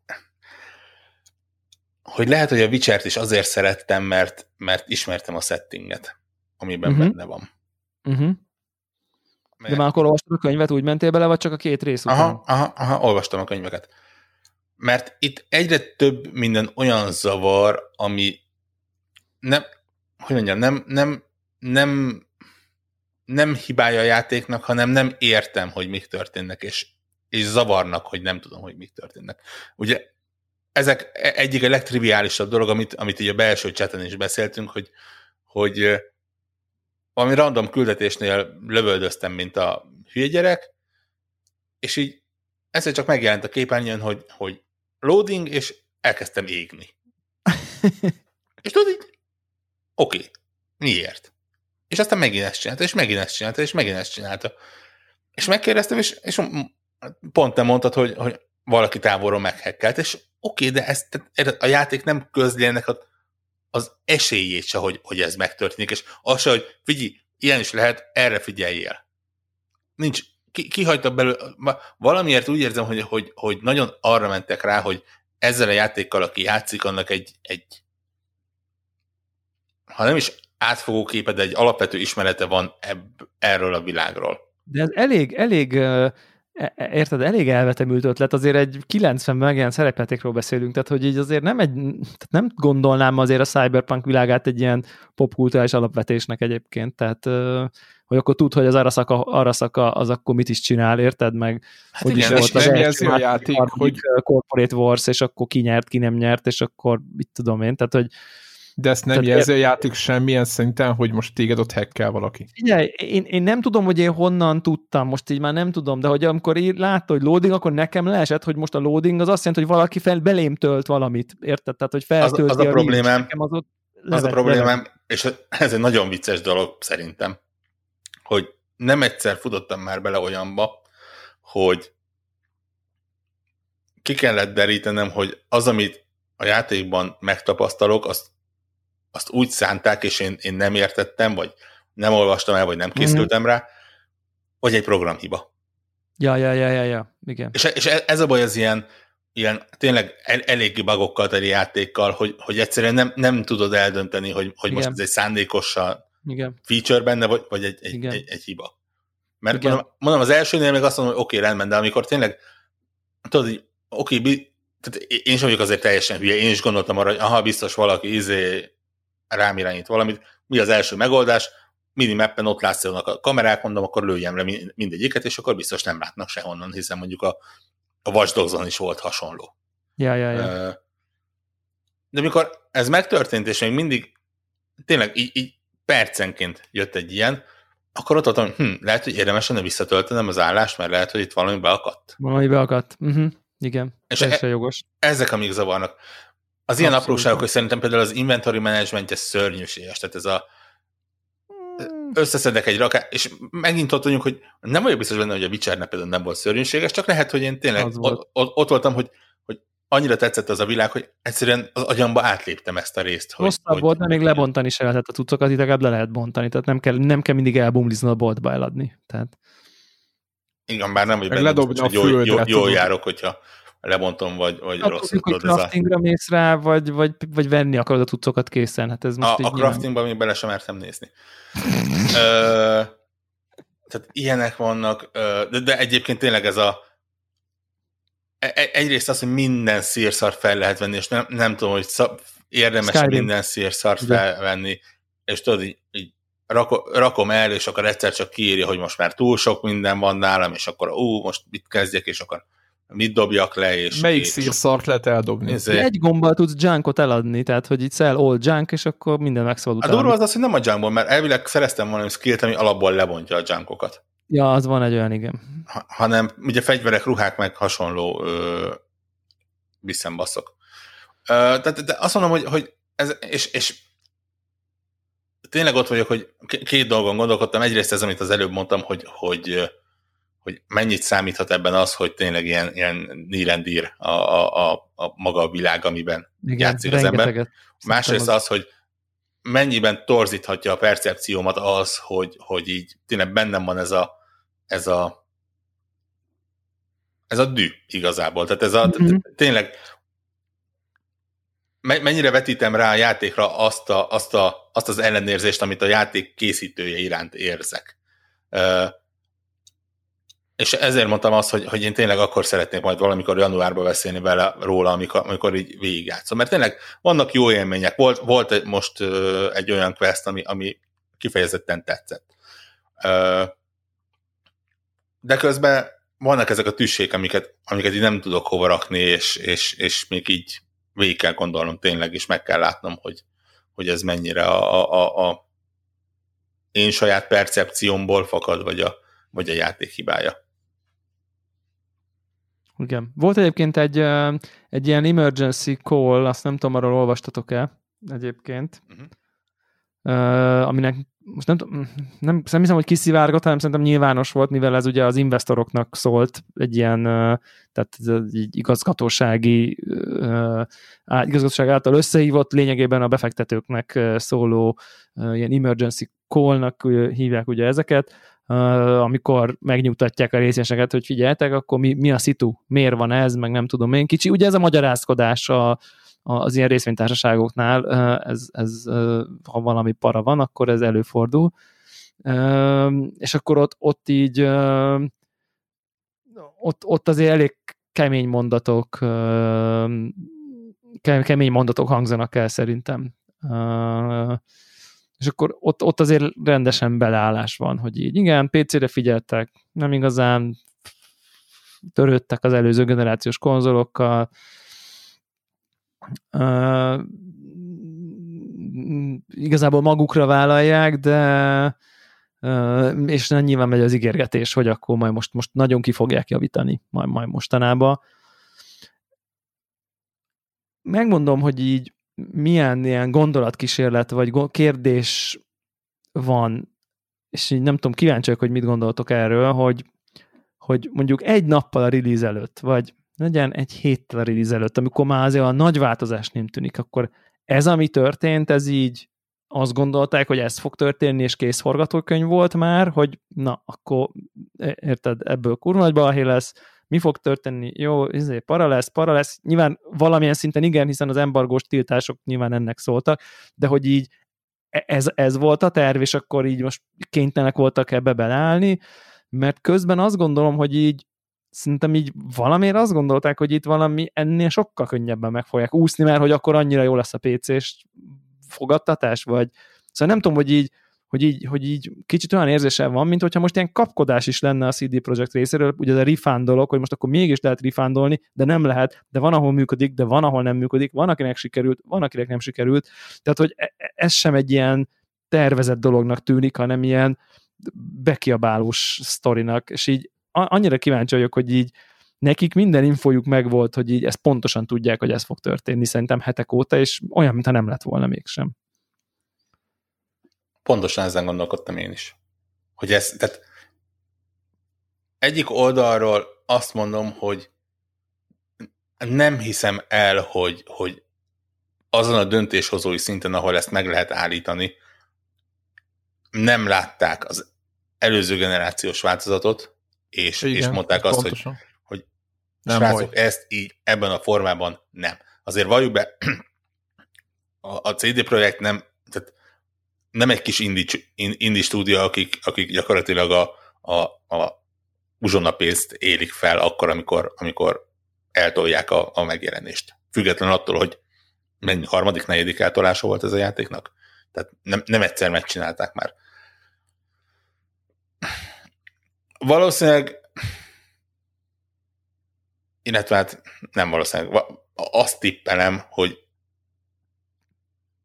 hogy lehet, hogy a witcher is azért szerettem, mert, mert ismertem a settinget, amiben uh-huh. benne van. Uh-huh. De már akkor olvastad a könyvet, úgy mentél bele, vagy csak a két rész után? Aha, aha, aha, olvastam a könyveket. Mert itt egyre több minden olyan zavar, ami nem, hogy mondjam, nem, nem, nem, nem hibája a játéknak, hanem nem értem, hogy mik történnek, és, és zavarnak, hogy nem tudom, hogy mik történnek. Ugye ezek e, egyik a legtriviálisabb dolog, amit, amit így a belső cseten is beszéltünk, hogy, hogy valami random küldetésnél lövöldöztem, mint a hülye gyerek, és így egyszer csak megjelent a képernyőn, hogy, hogy loading, és elkezdtem égni. és tudod így, oké, okay, miért? És aztán megint ezt csinálta, és megint ezt csinálta, és megint ezt csinálta. És megkérdeztem, és, és pont te mondtad, hogy, hogy valaki távolról meghekkelt, és oké, okay, de ezt, a játék nem közli ennek a az esélyét se, hogy, hogy ez megtörténik, és az se, hogy figyelj, ilyen is lehet, erre figyeljél. Nincs, ki, kihagyta belőle, valamiért úgy érzem, hogy, hogy, hogy nagyon arra mentek rá, hogy ezzel a játékkal, aki játszik, annak egy, egy ha nem is átfogó képe, de egy alapvető ismerete van ebb, erről a világról. De ez elég, elég e, érted, elég elvetemült ötlet, azért egy 90 megjelent szerepjátékról beszélünk, tehát hogy így azért nem egy, tehát nem gondolnám azért a cyberpunk világát egy ilyen popkulturális alapvetésnek egyébként, tehát hogy akkor tud, hogy az Arasaka, Arasaka az akkor mit is csinál, érted meg? Hát hogy igen, is volt az a játék, hogy Corporate Wars, és akkor ki nyert, ki nem nyert, és akkor mit tudom én, tehát hogy de ezt nem jelzi a játék semmilyen szinten, hogy most téged ott hackkel valaki. Figyelj, én, én nem tudom, hogy én honnan tudtam, most így már nem tudom, de hogy amikor így látta, hogy loading, akkor nekem leesett, hogy most a loading az azt jelenti, hogy valaki fel belém tölt valamit, érted? Tehát, hogy feltölti az, az a, a problémám, nekem az, ott levet, az a problémám, levet. és ez egy nagyon vicces dolog szerintem, hogy nem egyszer futottam már bele olyanba, hogy ki kellett derítenem, hogy az, amit a játékban megtapasztalok, azt azt úgy szánták, és én, én nem értettem, vagy nem olvastam el, vagy nem készültem mm-hmm. rá, hogy egy programhiba. Ja, ja, ja, ja, ja, igen. És, és ez a baj az ilyen, ilyen tényleg el, eléggé bagokkal teli játékkal, hogy, hogy egyszerűen nem, nem tudod eldönteni, hogy, hogy most ez egy szándékos igen. feature benne, vagy, vagy egy, egy, egy, egy hiba. Mert mondom, mondom, az elsőnél még azt mondom, hogy oké, okay, rendben, de amikor tényleg tudod, hogy oké, okay, tehát én is vagyok azért teljesen hülye, én is gondoltam arra, hogy aha, biztos valaki izé rám irányít valamit. Mi az első megoldás? Minimappen ott látszanak a kamerák, mondom, akkor lőjem le mindegyiket, és akkor biztos nem látnak sehonnan, hiszen mondjuk a, a Watch is volt hasonló. Ja, ja, ja. De amikor ez megtörtént, és még mindig tényleg így, így percenként jött egy ilyen, akkor ott voltam, hm, lehet, hogy érdemes lenne visszatöltenem az állást, mert lehet, hogy itt valami beakadt. Valami beakadt. Uh-huh. Igen, és e- jogos. Ezek, amik zavarnak Az ilyen apróságok, hogy szerintem például az inventory management szörnyűséges, tehát ez a hmm. összeszedek egy rakát, és megint ott vagyunk, hogy nem vagyok biztos benne, hogy a Witcher például nem volt szörnyűséges, csak lehet, hogy én tényleg ott, ott, voltam, hogy, hogy annyira tetszett az a világ, hogy egyszerűen az agyamba átléptem ezt a részt. Hogy, Rosszabb hogy, volt, de még lebontani se lehetett a cuccokat, itt legalább le lehet bontani, tehát nem kell, nem kell mindig elbumlizni a boltba eladni. Tehát... Igen, bár nem, hogy benne, hogy jól, jól, jól járok, hogyha lebontom, vagy, vagy hát, rossz. Hogy craftingra mész rá, vagy, vagy, vagy venni akarod a cuccokat készen. Hát ez most a, a craftingban még bele sem mertem nézni. ö, tehát ilyenek vannak, de, de egyébként tényleg ez a e, e, egyrészt az, hogy minden szírszar fel lehet venni, és nem, nem tudom, hogy szab, érdemes Skyrim. minden szírszart felvenni, és tudod, így, így rakom el, és akkor egyszer csak kiírja, hogy most már túl sok minden van nálam, és akkor ú, most mit kezdjek, és akkor mit dobjak le, és... Melyik szart lehet eldobni? Ezért... Egy gombbal tudsz junkot eladni, tehát hogy itt sell all junk, és akkor minden megszabadul. A durva az az, hogy nem a junkból, mert elvileg szereztem valami skillt, ami alapból lebontja a junkokat. Ja, az van egy olyan, igen. Ha, hanem ugye fegyverek, ruhák, meg hasonló ö, visszembaszok. Ö, tehát de azt mondom, hogy, hogy ez, és, és tényleg ott vagyok, hogy két dolgon gondolkodtam. Egyrészt ez, amit az előbb mondtam, hogy, hogy hogy mennyit számíthat ebben az, hogy tényleg ilyen, ilyen nírendír a, a, a, a maga a világ, amiben Igen, játszik az ember. Másrészt az, hogy mennyiben torzíthatja a percepciómat az, hogy, hogy így tényleg bennem van ez a, ez a ez a dű igazából. Tehát ez a, mm-hmm. tényleg mennyire vetítem rá a játékra azt, a, azt, a, azt az ellenérzést, amit a játék készítője iránt érzek és ezért mondtam azt, hogy, hogy én tényleg akkor szeretnék majd valamikor januárban beszélni vele róla, amikor, amikor így végigjátszom. Mert tényleg vannak jó élmények. Volt, volt most uh, egy olyan quest, ami, ami kifejezetten tetszett. Uh, de közben vannak ezek a tüssék, amiket, amiket így nem tudok hova rakni, és, és, és még így végig kell gondolnom tényleg, és meg kell látnom, hogy, hogy ez mennyire a, a, a én saját percepciómból fakad, vagy a, vagy a játék hibája. Igen. Volt egyébként egy, egy ilyen emergency call, azt nem tudom, arról olvastatok-e egyébként, uh-huh. Uh, aminek most nem, nem, nem hiszem, hogy kiszivárgott, hanem szerintem nyilvános volt, mivel ez ugye az investoroknak szólt, egy ilyen, tehát egy igazgatósági igazgatóság által összehívott, lényegében a befektetőknek szóló ilyen emergency call-nak hívják ugye ezeket, amikor megnyugtatják a részeseket, hogy figyeltek, akkor mi, mi a szitu, miért van ez, meg nem tudom én. Kicsi, ugye ez a magyarázkodás a, az ilyen részvénytársaságoknál, ez, ez, ha valami para van, akkor ez előfordul. És akkor ott, ott így ott, ott azért elég kemény mondatok kemény mondatok hangzanak el szerintem és akkor ott, ott azért rendesen beleállás van, hogy így igen, PC-re figyeltek, nem igazán törődtek az előző generációs konzolokkal, uh, igazából magukra vállalják, de uh, és nyilván megy az ígérgetés, hogy akkor majd most, most nagyon ki fogják javítani, majd, majd mostanában. Megmondom, hogy így milyen ilyen gondolatkísérlet vagy kérdés van, és így nem tudom, kíváncsi vagyok, hogy mit gondoltok erről, hogy, hogy mondjuk egy nappal a release előtt, vagy legyen egy héttel a release előtt, amikor már azért a nagy változás nem tűnik, akkor ez, ami történt, ez így azt gondolták, hogy ez fog történni, és kész forgatókönyv volt már, hogy na, akkor érted, ebből kurva nagy balhé lesz, mi fog történni, jó, izé, para lesz, para lesz, nyilván valamilyen szinten igen, hiszen az embargós tiltások nyilván ennek szóltak, de hogy így e, ez, ez volt a terv, és akkor így most kénytelenek voltak ebbe beleállni, mert közben azt gondolom, hogy így szerintem így valamiért azt gondolták, hogy itt valami ennél sokkal könnyebben meg fogják úszni, mert hogy akkor annyira jó lesz a PC-s fogadtatás, vagy szóval nem tudom, hogy így hogy így, hogy így kicsit olyan érzésem van, mint hogyha most ilyen kapkodás is lenne a CD Projekt részéről, ugye ez a refund dolog, hogy most akkor mégis lehet refundolni, de nem lehet, de van, ahol működik, de van, ahol nem működik, van, akinek sikerült, van, akinek nem sikerült, tehát, hogy e, e, ez sem egy ilyen tervezett dolognak tűnik, hanem ilyen bekiabálós sztorinak, és így annyira kíváncsi vagyok, hogy így nekik minden infojuk megvolt, hogy így ezt pontosan tudják, hogy ez fog történni szerintem hetek óta, és olyan, mintha nem lett volna mégsem. Pontosan ezen gondolkodtam én is. Hogy ez, tehát egyik oldalról azt mondom, hogy nem hiszem el, hogy, hogy azon a döntéshozói szinten, ahol ezt meg lehet állítani, nem látták az előző generációs változatot, és, Igen, és mondták azt, pontosan. hogy, hogy nem srácok, baj. ezt így ebben a formában nem. Azért valljuk be, a, CD Projekt nem, nem egy kis indie, indie stúdió, akik, akik gyakorlatilag a, a, a uzsonnapénzt élik fel akkor, amikor, amikor eltolják a, a megjelenést. Függetlenül attól, hogy mennyi harmadik, negyedik eltolása volt ez a játéknak. Tehát nem, nem egyszer megcsinálták már. Valószínűleg illetve hát nem valószínűleg, azt tippelem, hogy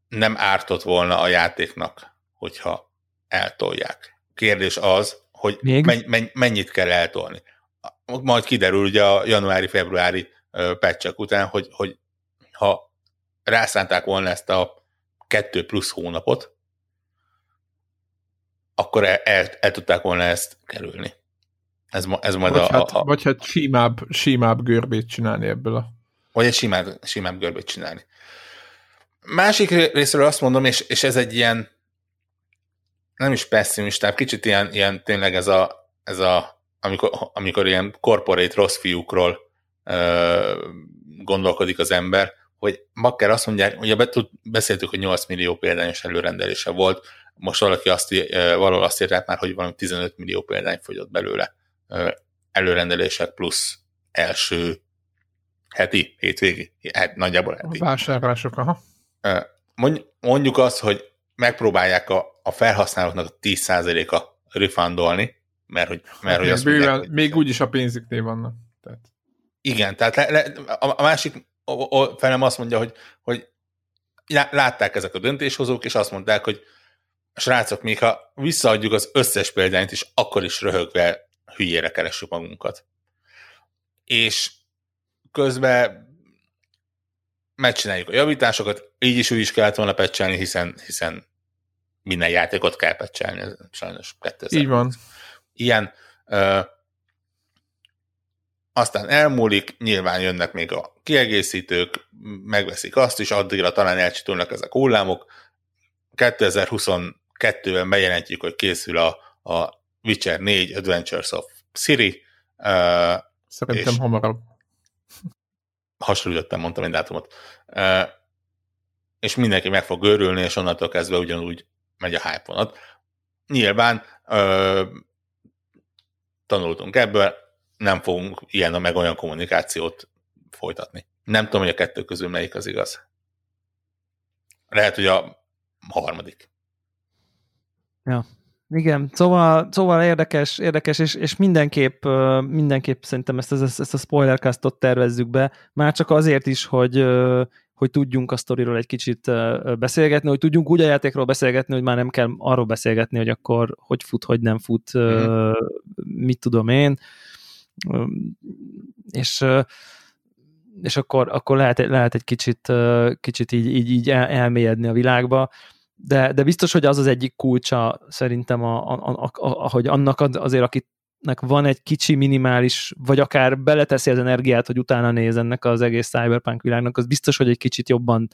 nem ártott volna a játéknak, hogyha eltolják. Kérdés az, hogy Még? mennyit kell eltolni. Majd kiderül ugye a januári-februári patchek után, hogy, hogy ha rászánták volna ezt a kettő plusz hónapot, akkor el, el, el tudták volna ezt kerülni. Ez, ez majd vagy a, hát, a, Vagy hát simább, simább görbét csinálni ebből a... Vagy egy simább, simább görbét csinálni. Másik részről azt mondom, és, és ez egy ilyen nem is pessimistább, kicsit ilyen, ilyen tényleg ez a, ez a amikor, amikor ilyen corporate rossz fiúkról ö, gondolkodik az ember, hogy Bakker azt mondják, ugye beszéltük, hogy 8 millió példányos előrendelése volt, most valaki azt, valahol azt írták már, hogy valami 15 millió példány fogyott belőle előrendelések plusz első heti, hétvégi, hát nagyjából heti. Vásárlások, aha. Mondjuk azt, hogy megpróbálják a, a felhasználóknak a 10%-a refundolni, mert hogy, mert, hogy azt bőven, mondják, még úgyis a pénzüknél vannak. Tehát. Igen, tehát le, le, a, a másik felem azt mondja, hogy, hogy látták ezek a döntéshozók, és azt mondták, hogy srácok, még ha visszaadjuk az összes példányt is, akkor is röhögve hülyére keressük magunkat. És közben megcsináljuk a javításokat, így is úgy is kellett volna pecselni, hiszen, hiszen minden játékot kell pecselni, sajnos 2000. Így van. Ilyen. Ö, aztán elmúlik, nyilván jönnek még a kiegészítők, megveszik azt is, addigra talán elcsitulnak ezek hullámok. 2022-ben bejelentjük, hogy készül a, a Witcher 4 Adventures of Siri. Szerintem hamarabb. Hasonlítottam, mondtam egy dátumot. És mindenki meg fog örülni, és onnantól kezdve ugyanúgy megy a hype vonat. Nyilván uh, tanultunk ebből, nem fogunk ilyen meg olyan kommunikációt folytatni. Nem tudom, hogy a kettő közül melyik az igaz. Lehet, hogy a harmadik. Ja. Igen, szóval, szóval érdekes, érdekes, és, és mindenképp, mindenképp szerintem ezt, ezt, ezt a spoilercastot tervezzük be, már csak azért is, hogy, hogy tudjunk a sztoriról egy kicsit beszélgetni, hogy tudjunk úgy a játékról beszélgetni, hogy már nem kell arról beszélgetni, hogy akkor hogy fut, hogy nem fut, mm. mit tudom én, és és akkor, akkor lehet, lehet egy kicsit, kicsit így, így, így elmélyedni a világba de, de biztos, hogy az az egyik kulcsa szerintem, a, a, a, a, hogy annak azért, akitnek van egy kicsi minimális, vagy akár beleteszi az energiát, hogy utána néz ennek az egész cyberpunk világnak, az biztos, hogy egy kicsit jobban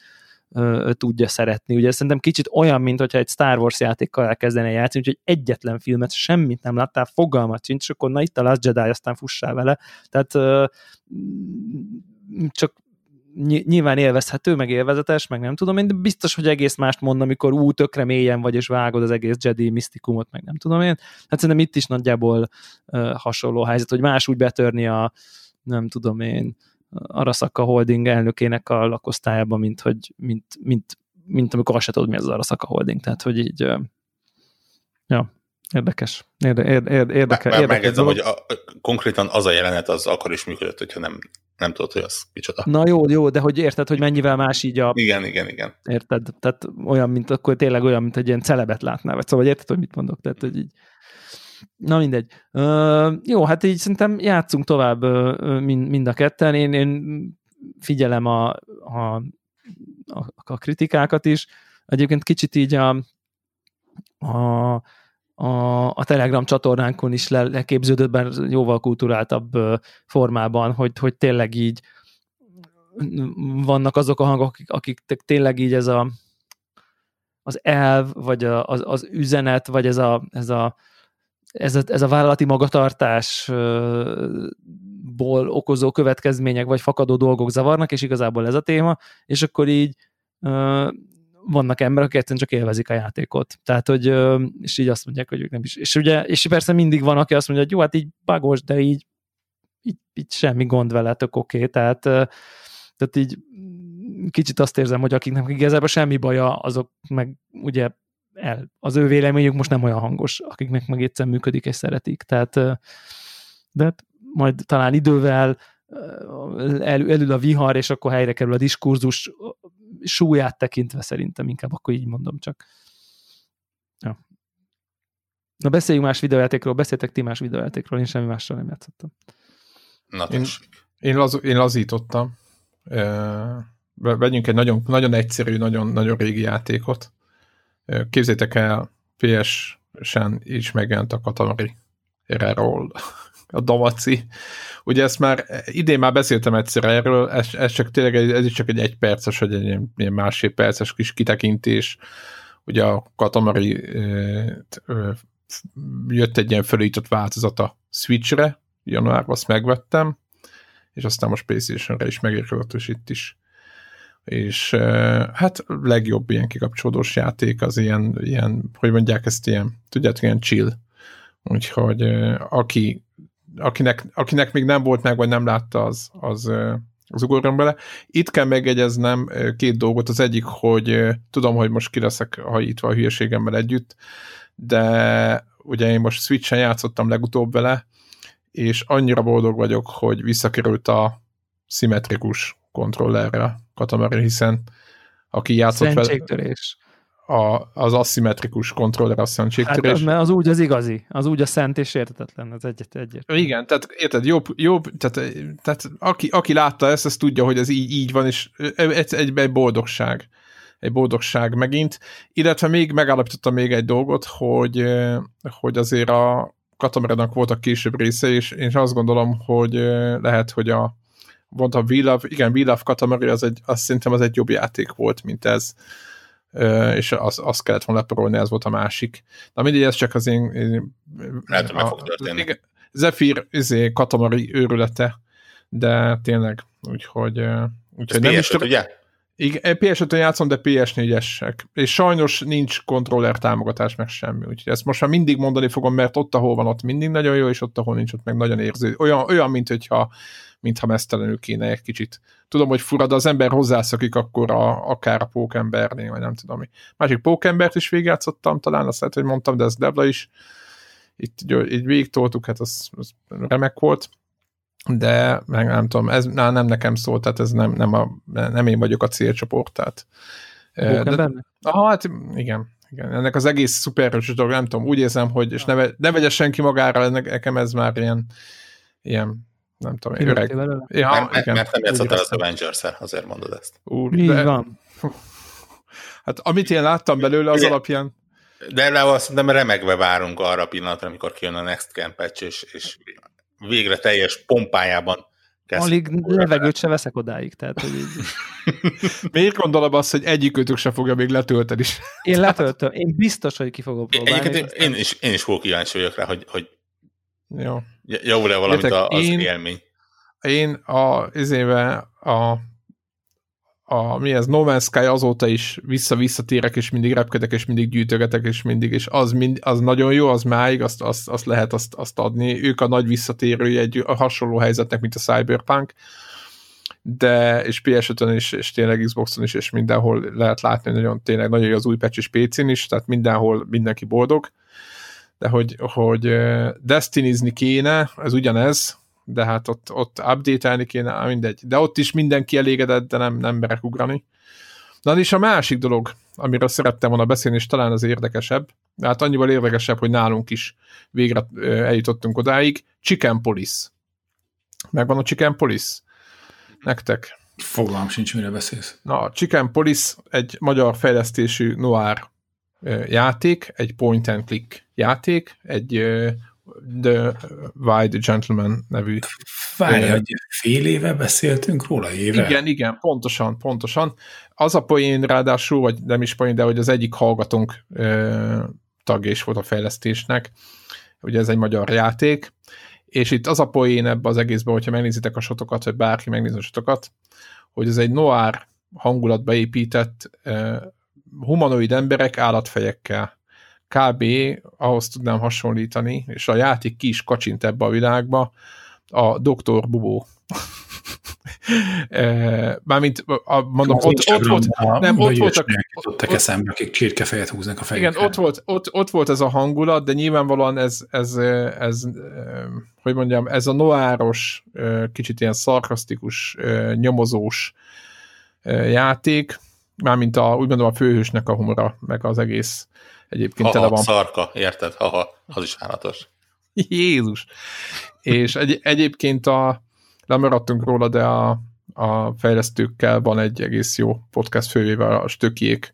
ö, tudja szeretni. Ugye szerintem kicsit olyan, mint hogyha egy Star Wars játékkal elkezdene játszani, úgyhogy egyetlen filmet, semmit nem láttál, fogalmat sincs, és akkor na itt a Last Jedi, aztán fussál vele. Tehát ö, csak nyilván élvezhető, meg élvezetes, meg nem tudom én, de biztos, hogy egész mást mond, amikor ú, tökre mélyen vagy, és vágod az egész Jedi misztikumot, meg nem tudom én. Hát szerintem itt is nagyjából uh, hasonló helyzet, hogy más úgy betörni a, nem tudom én, Arasaka Holding elnökének a lakosztályába, mint, hogy, mint, mint, mint amikor azt se tudod, mi az, Arasaka Holding. Tehát, hogy így, uh, ja, Érdekes. Érde, érde, érde, érdeke, Bár, megjegyzem, hogy a, konkrétan az a jelenet az akkor is működött, hogyha nem, nem tudod, hogy az kicsoda. Na jó, jó, de hogy érted, hogy mennyivel más így a... Igen, igen, igen. Érted? Tehát olyan, mint akkor tényleg olyan, mint egy ilyen celebet látnál, vagy szóval érted, hogy mit mondok? Tehát, hogy így... Na mindegy. Uh, jó, hát így szerintem játszunk tovább mind, mind a ketten. Én, én figyelem a, a, a, a kritikákat is. Egyébként kicsit így a, a a, a Telegram csatornánkon is le, leképződött, bár jóval kulturáltabb formában, hogy, hogy tényleg így vannak azok a hangok, akik, akik tényleg így ez a az elv, vagy a, az, az üzenet, vagy ez a, ez a, ez a, ez a vállalati magatartásból okozó következmények, vagy fakadó dolgok zavarnak, és igazából ez a téma, és akkor így vannak emberek, akik egyszerűen csak élvezik a játékot. Tehát, hogy, és így azt mondják, hogy ők nem is. És ugye, és persze mindig van, aki azt mondja, hogy jó, hát így bagos, de így, így, így semmi gond vele, tök oké. Okay. Tehát, tehát így kicsit azt érzem, hogy akiknek igazából semmi baja, azok meg ugye el, az ő véleményük most nem olyan hangos, akiknek meg egyszerűen működik és szeretik. Tehát, de hát majd talán idővel el, elül a vihar, és akkor helyre kerül a diskurzus, súlyát tekintve szerintem inkább akkor így mondom csak. Ja. Na beszéljünk más videójátékról, beszéltek ti más videójátékról, én semmi mással nem játszottam. Na, én, én, laz, én lazítottam. Vegyünk egy nagyon, nagyon egyszerű, nagyon, nagyon régi játékot. Képzétek el, PS-sen is megjelent a Katamari Reroll, a Damaci Ugye ezt már idén már beszéltem egyszer erről, ez, ez csak tényleg ez is csak egy egy perces, vagy egy ilyen, másfél perces kis kitekintés. Ugye a Katamari jött egy ilyen felújított változat a Switchre, januárban azt megvettem, és aztán most Playstation-re is megérkezett, és itt is. És hát legjobb ilyen kikapcsolódós játék az ilyen, ilyen hogy mondják ezt ilyen, tudjátok, ilyen chill. Úgyhogy aki akinek, akinek még nem volt meg, vagy nem látta, az, az, az ugorjon bele. Itt kell megjegyeznem két dolgot. Az egyik, hogy tudom, hogy most ki leszek hajítva a hülyeségemmel együtt, de ugye én most Switch-en játszottam legutóbb vele, és annyira boldog vagyok, hogy visszakerült a szimmetrikus kontrollerre Katamari, hiszen aki játszott vele a, az aszimmetrikus kontroller a szentségtörés. Hát, mert az úgy az igazi, az úgy a szent és értetetlen, az egyet, egyet. Igen, tehát érted, jobb, jobb tehát, tehát aki, aki látta ezt, az tudja, hogy ez így, így van, és egy, egy, egy boldogság. Egy boldogság megint. Illetve még megállapítottam még egy dolgot, hogy, hogy azért a Katamarenak voltak később része, és én azt gondolom, hogy lehet, hogy a mondtam, We Love, igen, We Love Katamari, az egy, azt szerintem az egy jobb játék volt, mint ez és az, azt kellett volna leporolni, ez volt a másik. Na mindegy, ez csak az én... Lehet, hogy meg fog történni. Zephyr izé, katamari őrülete, de tényleg, úgyhogy... úgyhogy nem is ugye? Igen, PS5-ön játszom, de PS4-esek. És sajnos nincs kontroller támogatás, meg semmi. Úgyhogy ezt most már mindig mondani fogom, mert ott, ahol van, ott mindig nagyon jó, és ott, ahol nincs, ott meg nagyon érző. Olyan, olyan mint hogyha mintha mesztelenül kéne egy kicsit. Tudom, hogy fura, de az ember hozzászokik akkor a, akár a pókembernél, vagy nem tudom mi. Másik pókembert is végigjátszottam, talán azt lehet, hogy mondtam, de ez Debla is. Itt így végigtoltuk, hát az, az remek volt de meg nem tudom, ez na, nem nekem szól, tehát ez nem, nem, a, nem én vagyok a célcsoport, tehát de, aha, hát igen, igen, ennek az egész szuperhős dolog, nem tudom, úgy érzem, hogy, és ne, ne vegye senki magára, nekem ez már ilyen, ilyen nem tudom, én öreg. Ja, mert, igen, mert nem játszottál az avengers azért mondod ezt. Úr, Így de, van. Hát amit én láttam belőle, az Ugye, alapján... De le azt nem remegve várunk arra a pillanatra, amikor kijön a Next Camp patch, és, és végre teljes pompájában Alig levegőt se veszek odáig, tehát hogy így... Miért gondolom azt, hogy egyikőtök se fogja még letölteni is? Én letöltöm, én biztos, hogy ki fogom próbálni. Egyébként én, én, is, én is fogok kíváncsi vagyok rá, hogy, hogy jó. Javul-e valamit Értek, az én, élmény? Én a, izéve a, a, mi ez, No Man's Sky azóta is vissza-visszatérek, és mindig repkedek, és mindig gyűjtögetek, és mindig, és az, mind, az nagyon jó, az máig, azt, azt, azt lehet azt, azt adni. Ők a nagy visszatérői egy a hasonló helyzetnek, mint a Cyberpunk, de, és PS5-ön is, és tényleg Xboxon is, és mindenhol lehet látni, nagyon, tényleg nagyon jó az új patch is PC-n is, tehát mindenhol mindenki boldog de hogy, hogy destinizni kéne, ez ugyanez, de hát ott, ott update-elni kéne, mindegy. De ott is mindenki elégedett, de nem, nem merek ugrani. Na és a másik dolog, amiről szerettem volna beszélni, és talán az érdekesebb, hát annyival érdekesebb, hogy nálunk is végre eljutottunk odáig, Chicken Police. Megvan a Chicken Police? Nektek? Fogalmam sincs, mire beszélsz. Na, a Chicken Police egy magyar fejlesztésű noir játék, egy point and click játék, egy The Wide Gentleman nevű. Várj, hogy fél éve beszéltünk róla, éve? Igen, igen, pontosan, pontosan. Az a poén ráadásul, vagy nem is poén, de hogy az egyik hallgatónk tagja is volt a fejlesztésnek, ugye ez egy magyar játék, és itt az a poén ebbe az egészben, hogyha megnézitek a sotokat, vagy bárki megnézi a sotokat, hogy ez egy noir hangulatba épített humanoid emberek állatfejekkel kb. ahhoz tudnám hasonlítani, és a játék ki is kacsint ebbe a világba, a Doktor Bubó. E, mármint, a, mondom, ott, ott, volt, nem, ott voltak, ott, eszembe, akik csirkefejet húznak a fejükre. Igen, ott volt, ott, ott volt ez a hangulat, de nyilvánvalóan ez, ez, ez, hogy mondjam, ez a noáros, kicsit ilyen szarkasztikus, nyomozós játék, mármint a, úgy mondom a főhősnek a humora, meg az egész egyébként tele van. szarka, érted? Haha, az is állatos. Jézus! És egy, egyébként a, lemaradtunk róla, de a, a fejlesztőkkel van egy egész jó podcast fővével, a stökiék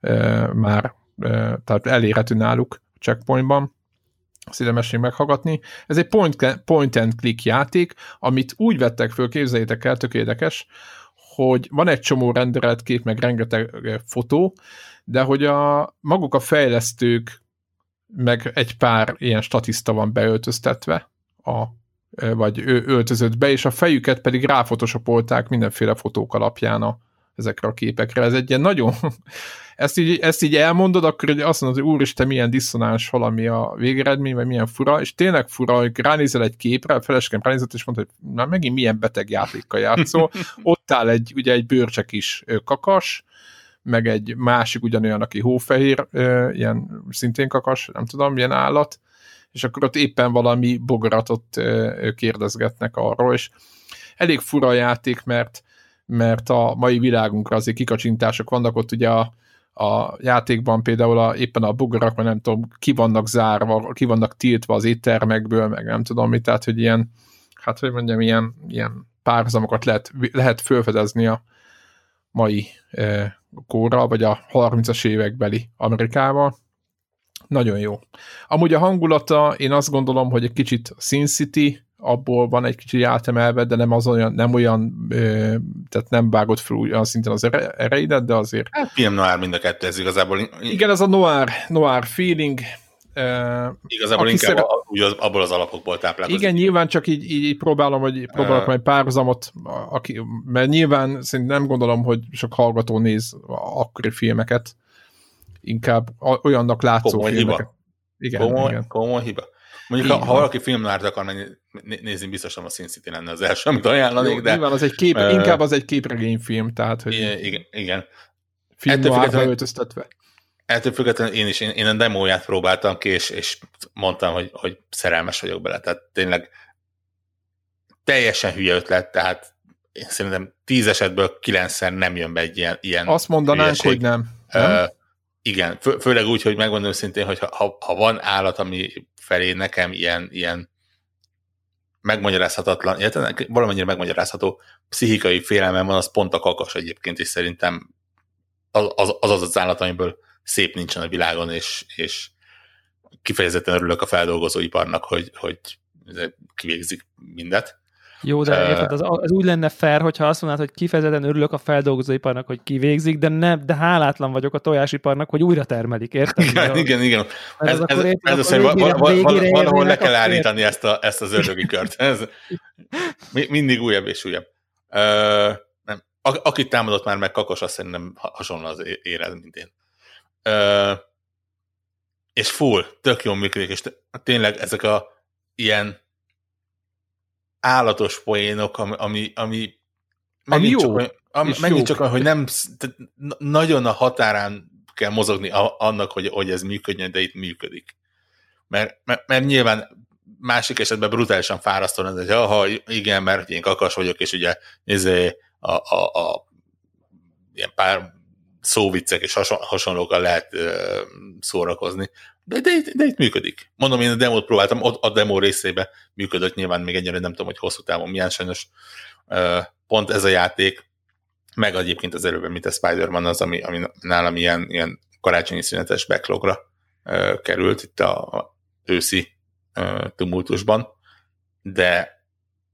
e, már, e, tehát elérhető náluk a checkpointban, szívemesség meghallgatni. Ez egy point, point and click játék, amit úgy vettek föl, képzeljétek el, tök érdekes, hogy van egy csomó renderelt kép, meg rengeteg fotó, de hogy a maguk a fejlesztők, meg egy pár ilyen statiszta van beöltöztetve, a, vagy ő öltözött be, és a fejüket pedig ráfotoshopolták mindenféle fotók alapján a, ezekre a képekre. Ez egy ilyen nagyon, ezt így, ezt így elmondod, akkor azt mondod, hogy úristen, milyen diszonáns valami a végeredmény, vagy milyen fura, és tényleg fura, hogy ránézel egy képre, a feleskem ránézett, és mondta, hogy na megint milyen beteg játékkal játszol. Ott áll egy, ugye egy bőrcsek is kakas, meg egy másik ugyanolyan, aki hófehér, ilyen szintén kakas, nem tudom, milyen állat, és akkor ott éppen valami bogaratot kérdezgetnek arról, és elég fura a játék, mert, mert a mai világunkra azért kikacsintások vannak, ott ugye a, a játékban például a, éppen a bogarak, mert nem tudom, ki vannak zárva, ki vannak tiltva az éttermekből, meg nem tudom mit, tehát hogy ilyen, hát hogy mondjam, ilyen, ilyen párzamokat lehet, lehet felfedezni a mai kóra, vagy a 30-as évekbeli Amerikával. Nagyon jó. Amúgy a hangulata, én azt gondolom, hogy egy kicsit Sin City, abból van egy kicsit átemelve, de nem az olyan, nem olyan, ö, tehát nem vágott fel olyan szinten az ereidet, de azért... Hát film noir mind a kettő, ez igazából... Igen, ez a noir, noir feeling, Uh, Igazából inkább szeret... úgy az, abból az alapokból táplálkozik. Igen, nyilván csak így, így próbálom, hogy próbálok uh, majd párhuzamot, aki, mert nyilván szerintem nem gondolom, hogy sok hallgató néz akkori filmeket, inkább olyannak látszó komoly filmeket. Hiba. Igen, komoly, igen. komoly hiba. Mondjuk, ha, ha valaki filmnárt akar menni, nézni, biztosan a Sin City lenne az első, amit ajánlanék, de... Nyilván az egy kép, uh, inkább az egy képregényfilm, tehát, hogy... Igen, igen. Film Ettől öltöztetve Ettől függetlenül én is, én, én a demóját próbáltam ki, és, és mondtam, hogy, hogy szerelmes vagyok bele. Tehát tényleg teljesen hülye ötlet, tehát én szerintem tíz esetből kilencszer nem jön be egy ilyen, ilyen Azt mondanánk, hülyeség. hogy nem. nem? Uh, igen, fő, főleg úgy, hogy megmondom szintén, hogy ha, ha van állat, ami felé nekem ilyen, ilyen megmagyarázhatatlan, illetve valamennyire megmagyarázható pszichikai félelmem van, az pont a kakas egyébként, és szerintem az az, az, az állat, amiből szép nincsen a világon, és, és kifejezetten örülök a feldolgozóiparnak, hogy, hogy kivégzik mindet. Jó, de érted, az, az úgy lenne fair, hogyha azt mondanád, hogy kifejezetten örülök a feldolgozóiparnak, hogy kivégzik, de nem, de hálátlan vagyok a tojásiparnak, hogy újra termelik, érted? Igen, igen, igen. Ez, ez, ez, ez az, hogy valahol le kell állítani ezt, a, ezt az ördögi kört. Ez mindig újabb és újabb. Uh, nem. Akit támadott már meg Kakos, azt szerintem hasonló az érez, mint én. Uh, és full, tök jól működik, és tényleg ezek a ilyen állatos poénok, ami, ami, ami ami jó. Csak, ami, megint csak, hogy nem, nagyon a határán kell mozogni annak, hogy, hogy ez működjön, de itt működik. Mert, mert, mert nyilván másik esetben brutálisan fárasztó, hogy aha, igen, mert én kakas vagyok, és ugye ez a, a, a ilyen pár szóviccek és hasonlókkal lehet szórakozni. De, de, de itt működik. Mondom, én a demót próbáltam, ott a demo részébe működött, nyilván még ennyire nem tudom, hogy hosszú távon milyen sajnos pont ez a játék, meg egyébként az előbb, mint a Spider-Man az, ami, ami nálam ilyen, ilyen karácsonyi szünetes backlogra került itt a, a őszi tumultusban, de,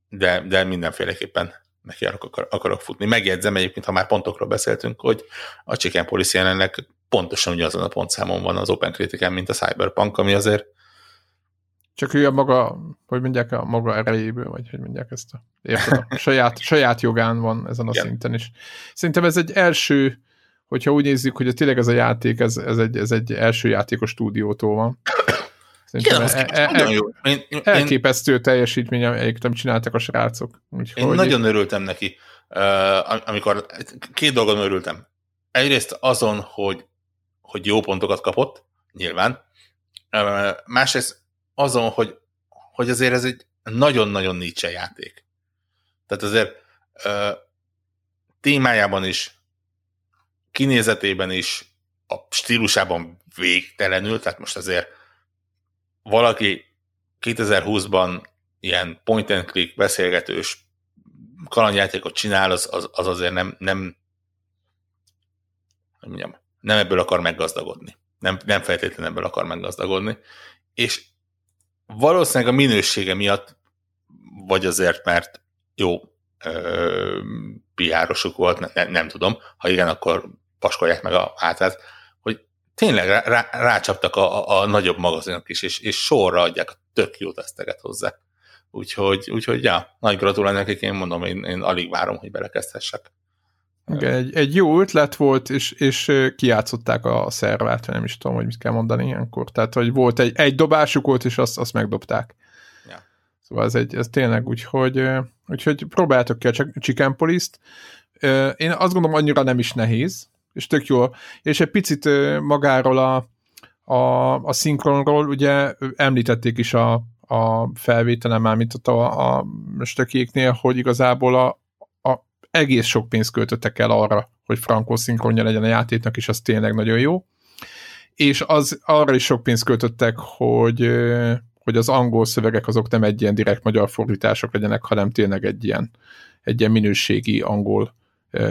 de, de mindenféleképpen neki akar, akarok futni. Megjegyzem egyébként, ha már pontokról beszéltünk, hogy a Chicken Police jelenleg pontosan ugyanazon a pontszámon van az Open Critic mint a Cyberpunk, ami azért csak ő a maga, hogy mondják, a maga erejéből, vagy hogy mondják ezt a, érted, a saját, saját jogán van ezen a Igen. szinten is. Szerintem ez egy első, hogyha úgy nézzük, hogy tényleg ez a játék, ez, ez, egy, ez egy első játékos stúdiótól van. Szerintem Igen, e, e, jó. Én, én, elképesztő teljesítmény, amelyik nem csináltak a srácok. Úgyhogy... Én nagyon örültem neki, amikor két dolgon örültem. Egyrészt azon, hogy, hogy jó pontokat kapott, nyilván. Másrészt azon, hogy, hogy azért ez egy nagyon-nagyon Nietzsche játék. Tehát azért témájában is, kinézetében is, a stílusában végtelenül, tehát most azért valaki 2020-ban ilyen point and click beszélgetős kalandjátékot csinál, az, az, az azért nem, nem, nem, mondjam, nem ebből akar meggazdagodni. Nem, nem feltétlenül ebből akar meggazdagodni. És valószínűleg a minősége miatt, vagy azért, mert jó piárosuk volt, ne, nem tudom. Ha igen, akkor paskolják meg a hátát tényleg rá, rá, rácsaptak a, a, a nagyobb magazinok is, és, és sorra adják a tök jó teszteket hozzá. Úgyhogy, úgyhogy ja, nagy gratulálni nekik, én mondom, én, én alig várom, hogy belekezdhessek. Igen, egy, egy jó ötlet volt, és, és kiátszották a szervát, nem is tudom, hogy mit kell mondani ilyenkor. Tehát, hogy volt egy, egy dobásuk volt, és azt, azt megdobták. Ja. Szóval ez, egy, ez tényleg úgy, hogy, úgyhogy próbáltok ki a Chicken Police-t. Én azt gondolom, annyira nem is nehéz, és tök jó. És egy picit magáról a, a, a szinkronról, ugye említették is a, a felvételen már, mint a, a stökéknél, hogy igazából a, a egész sok pénzt költöttek el arra, hogy frankó szinkronja legyen a játéknak, és az tényleg nagyon jó. És az arra is sok pénzt költöttek, hogy, hogy az angol szövegek azok nem egy ilyen direkt magyar fordítások legyenek, hanem tényleg egy ilyen, egy ilyen minőségi angol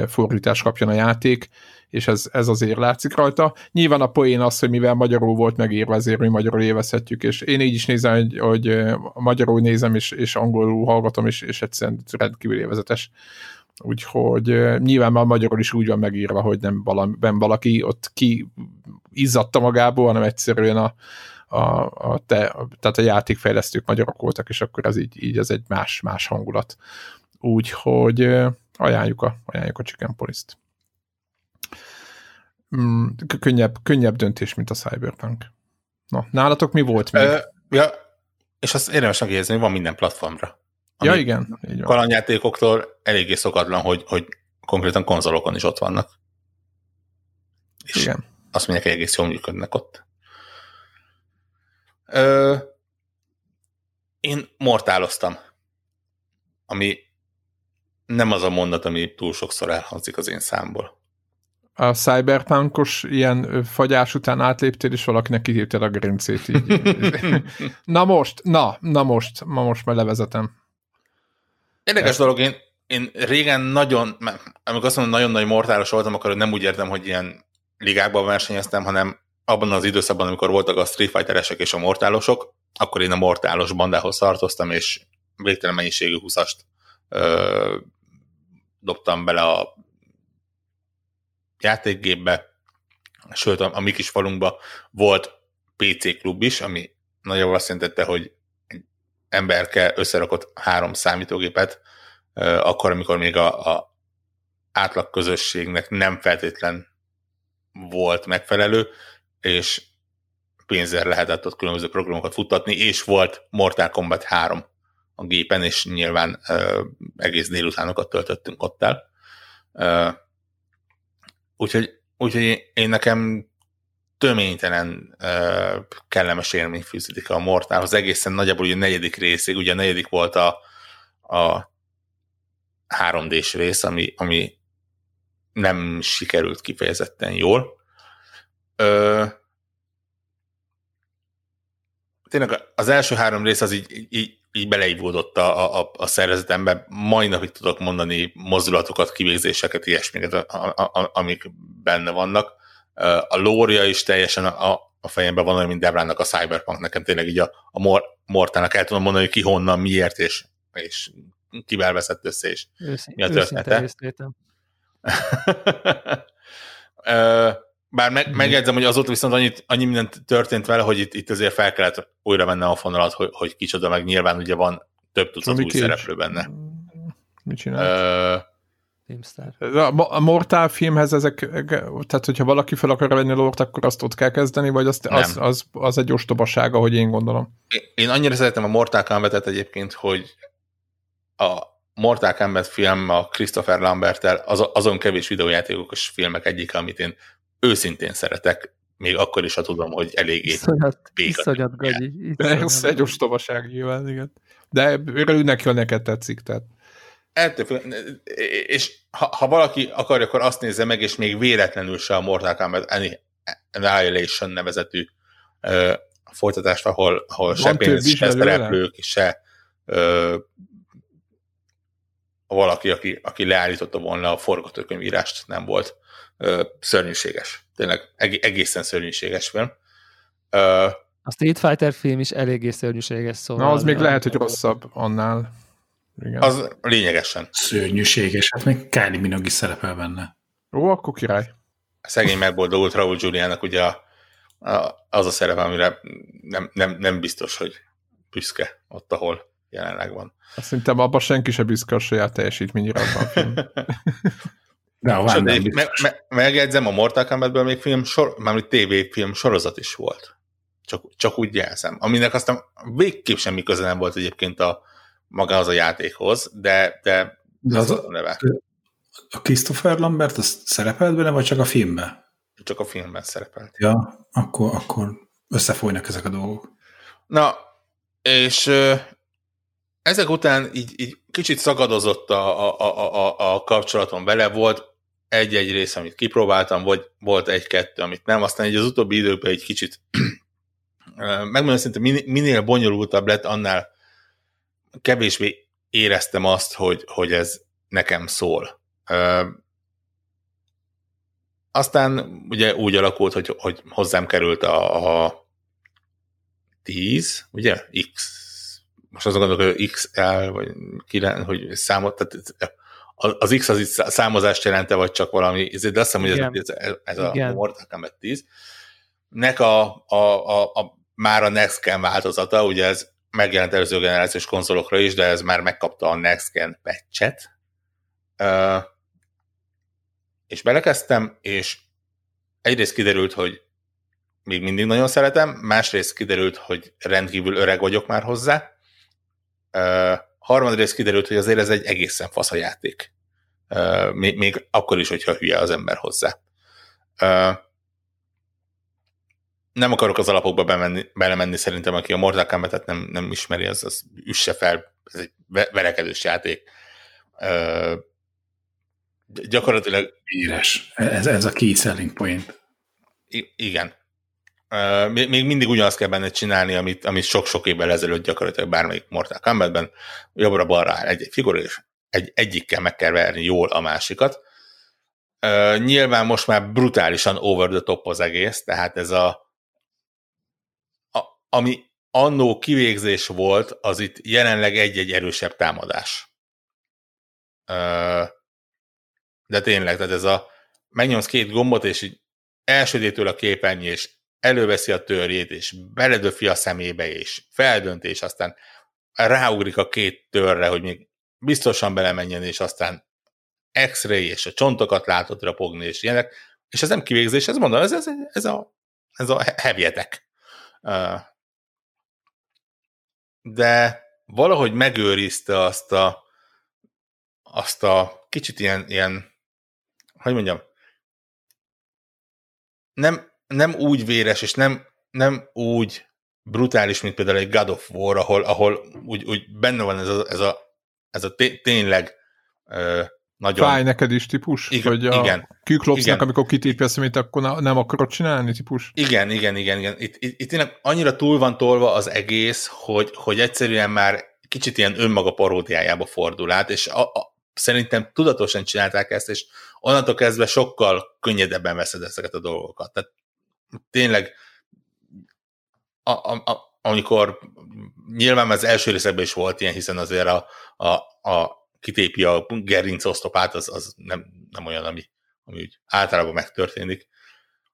fordítás kapjon a játék, és ez, ez azért látszik rajta. Nyilván a poén az, hogy mivel magyarul volt megírva, ezért mi magyarul élvezhetjük, és én így is nézem, hogy, hogy magyarul nézem, és, és angolul hallgatom, és, és egyszerűen rendkívül élvezetes. Úgyhogy nyilván már magyarul is úgy van megírva, hogy nem valami, nem valaki ott ki izzadta magából, hanem egyszerűen a, a, a, te, tehát a játékfejlesztők magyarok voltak, és akkor ez így, így ez egy más, más hangulat. Úgyhogy ajánljuk a, ajánljuk a Chicken Police-t. Mm, könnyebb, könnyebb döntés, mint a Cyberpunk. Na, nálatok mi volt még? Uh, ja, és azt érdemes megjegyezni, hogy van minden platformra. Ja, igen. Így van. Kalandjátékoktól eléggé szokatlan, hogy, hogy konkrétan konzolokon is ott vannak. És igen. azt mondják, hogy egész jól működnek ott. Ö, én mortáloztam, ami nem az a mondat, ami túl sokszor elhangzik az én számból. A cyberpunkos ilyen fagyás után átléptél, és valakinek kihívtad a grincét így. na most, na, na most, ma most már levezetem. Érdekes Ezt. dolog, én, én régen nagyon, amikor azt mondom, nagyon nagy mortálos voltam, akkor nem úgy értem, hogy ilyen ligákban versenyeztem, hanem abban az időszakban, amikor voltak a Street Fighteresek és a mortálosok, akkor én a mortálos bandához tartoztam, és végtelen mennyiségű húszast dobtam bele a játékgépbe, sőt a, a mi kis falunkba volt PC klub is, ami nagyjából azt jelentette, hogy emberke összerakott három számítógépet, akkor, amikor még a, a átlag közösségnek nem feltétlen volt megfelelő, és pénzzel lehetett ott különböző programokat futtatni, és volt Mortal Kombat 3 a gépen, és nyilván uh, egész délutánokat töltöttünk ott el. Uh, úgyhogy, úgyhogy én nekem töménytelen uh, kellemes élmény fűződik a Mortálhoz, egészen nagyjából ugye a negyedik részig, ugye a negyedik volt a, a 3D-s rész, ami, ami nem sikerült kifejezetten jól. Ö, tényleg az első három rész az így, így beleívódott a, a, a szervezetembe. Mai napig tudok mondani mozdulatokat, kivégzéseket, ilyesmiket, a, a, a, amik benne vannak. A lória is teljesen a, a fejemben van olyan, mint Debrának a Cyberpunk. Nekem tényleg így a, a Mor, Mortának el tudom mondani, hogy ki honnan, miért, és, és kivel veszett össze, és Őszín, mi a története. Bár meg, mhm. megjegyzem, hogy azóta viszont annyit, annyi minden történt vele, hogy itt, itt azért fel kellett újra mennem a fonalat, hogy, hogy kicsoda, meg nyilván ugye van több tucat új szereplő benne. Mit csinál? A Mortal filmhez ezek, tehát hogyha valaki fel akar venni a lort, akkor azt ott kell kezdeni, vagy azt, az, az, az egy ostobaság, ahogy én gondolom. Én, én annyira szeretem a Mortal Kombat-et egyébként, hogy a Mortal Kombat film a Christopher lambert az, azon kevés videójátékokos filmek egyik, amit én őszintén szeretek, még akkor is, ha tudom, hogy eléggé iszonyat, iszonyat gagyi. Persze, egy ostobaság nyilván, igen. De őről neki neked tetszik, tehát. Ettől, és ha, ha, valaki akarja, akkor azt nézze meg, és még véletlenül se a Mortal Kombat Annihilation nevezetű uh, folytatást, ahol, ahol se pénz, se szereplők, se uh, valaki, aki, aki leállította volna a forgatókönyvírást, nem volt ö, szörnyűséges. Tényleg egészen szörnyűséges film. Ö, a Street Fighter film is eléggé szörnyűséges, szóval... Na, az még lehet, hogy rosszabb annál. Igen. Az lényegesen. Szörnyűséges, hát még Kylie Minogue szerepel benne. Ó, akkor király. A szegény megboldogult Raúl Giuliának ugye a, a, az a szerep, amire nem, nem, nem biztos, hogy büszke ott, ahol jelenleg van. Azt szerintem abban senki se büszke a saját teljesítményére abban a film. De a van, me, me, megjegyzem, a Mortal Kombatből még film, sor, mármint tévéfilm sorozat is volt. Csak, csak úgy jelzem. Aminek aztán végképp semmi köze nem volt egyébként a magához a játékhoz, de, de, de az a, neve. A Christopher Lambert az szerepelt benne, vagy csak a filmben? Csak a filmben szerepelt. Ja, akkor, akkor összefolynak ezek a dolgok. Na, és ezek után így, így kicsit szagadozott a, a, a, a, a kapcsolatom vele, volt egy-egy rész, amit kipróbáltam, vagy volt egy-kettő, amit nem, aztán egy az utóbbi időkben egy kicsit megmondom szinte minél bonyolultabb lett, annál kevésbé éreztem azt, hogy, hogy ez nekem szól. Aztán ugye úgy alakult, hogy, hogy hozzám került a, a 10, ugye? X most azon gondolok, hogy XL, vagy 9, hogy számot, tehát az X az itt számozást jelente, vagy csak valami, de azt hiszem, hogy ez, ez, ez a Mortal Kombat 10. Nek a, a, a, a, már a Next Gen változata, ugye ez megjelent előző generációs konzolokra is, de ez már megkapta a Next Gen patchet. Uh, és belekezdtem, és egyrészt kiderült, hogy még mindig nagyon szeretem, másrészt kiderült, hogy rendkívül öreg vagyok már hozzá, Uh, harmadrészt kiderült, hogy azért ez egy egészen fasz a játék. Uh, még, még akkor is, hogyha hülye az ember hozzá. Uh, nem akarok az alapokba bemenni, belemenni, szerintem, aki a Mortal Kombat-et nem, nem ismeri, az, az üsse fel, ez egy verekedős játék. Uh, gyakorlatilag... Éres. Ez, ez a key selling point. I- igen még, mindig ugyanazt kell benne csinálni, amit, amit sok-sok évvel ezelőtt gyakorlatilag bármelyik Mortal Kombatben, jobbra-balra áll egy-egy figura, és egy, egyikkel meg kell verni jól a másikat. Nyilván most már brutálisan over the top az egész, tehát ez a, a ami annó kivégzés volt, az itt jelenleg egy-egy erősebb támadás. De tényleg, tehát ez a megnyomsz két gombot, és így elsődétől a képernyő, és előveszi a törjét, és beledöfi a szemébe, és feldöntés, aztán ráugrik a két törre, hogy még biztosan belemenjen, és aztán X-ray, és a csontokat látod rapogni, és ilyenek. És ez nem kivégzés, ez mondom, ez, ez, ez a, ez a hevjetek. De valahogy megőrizte azt a, azt a kicsit ilyen, ilyen hogy mondjam, nem, nem úgy véres, és nem, nem úgy brutális, mint például egy God of War, ahol, ahol úgy, úgy benne van ez a, ez a, ez a tényleg ö, nagyon... Fáj neked is típus? Igen, vagy a igen. Küklopsnak, amikor kitépje a szemét, akkor nem akarod csinálni típus? Igen, igen, igen. igen. Itt, itt, itt tényleg annyira túl van tolva az egész, hogy, hogy egyszerűen már kicsit ilyen önmaga paródiájába fordul át, és a, a, szerintem tudatosan csinálták ezt, és onnantól kezdve sokkal könnyedebben veszed ezeket a dolgokat. Tehát tényleg a, a, a, amikor nyilván az első részekben is volt ilyen, hiszen azért a, a, a kitépi a gerinc osztopát, az, az nem, nem olyan, ami, ami úgy általában megtörténik.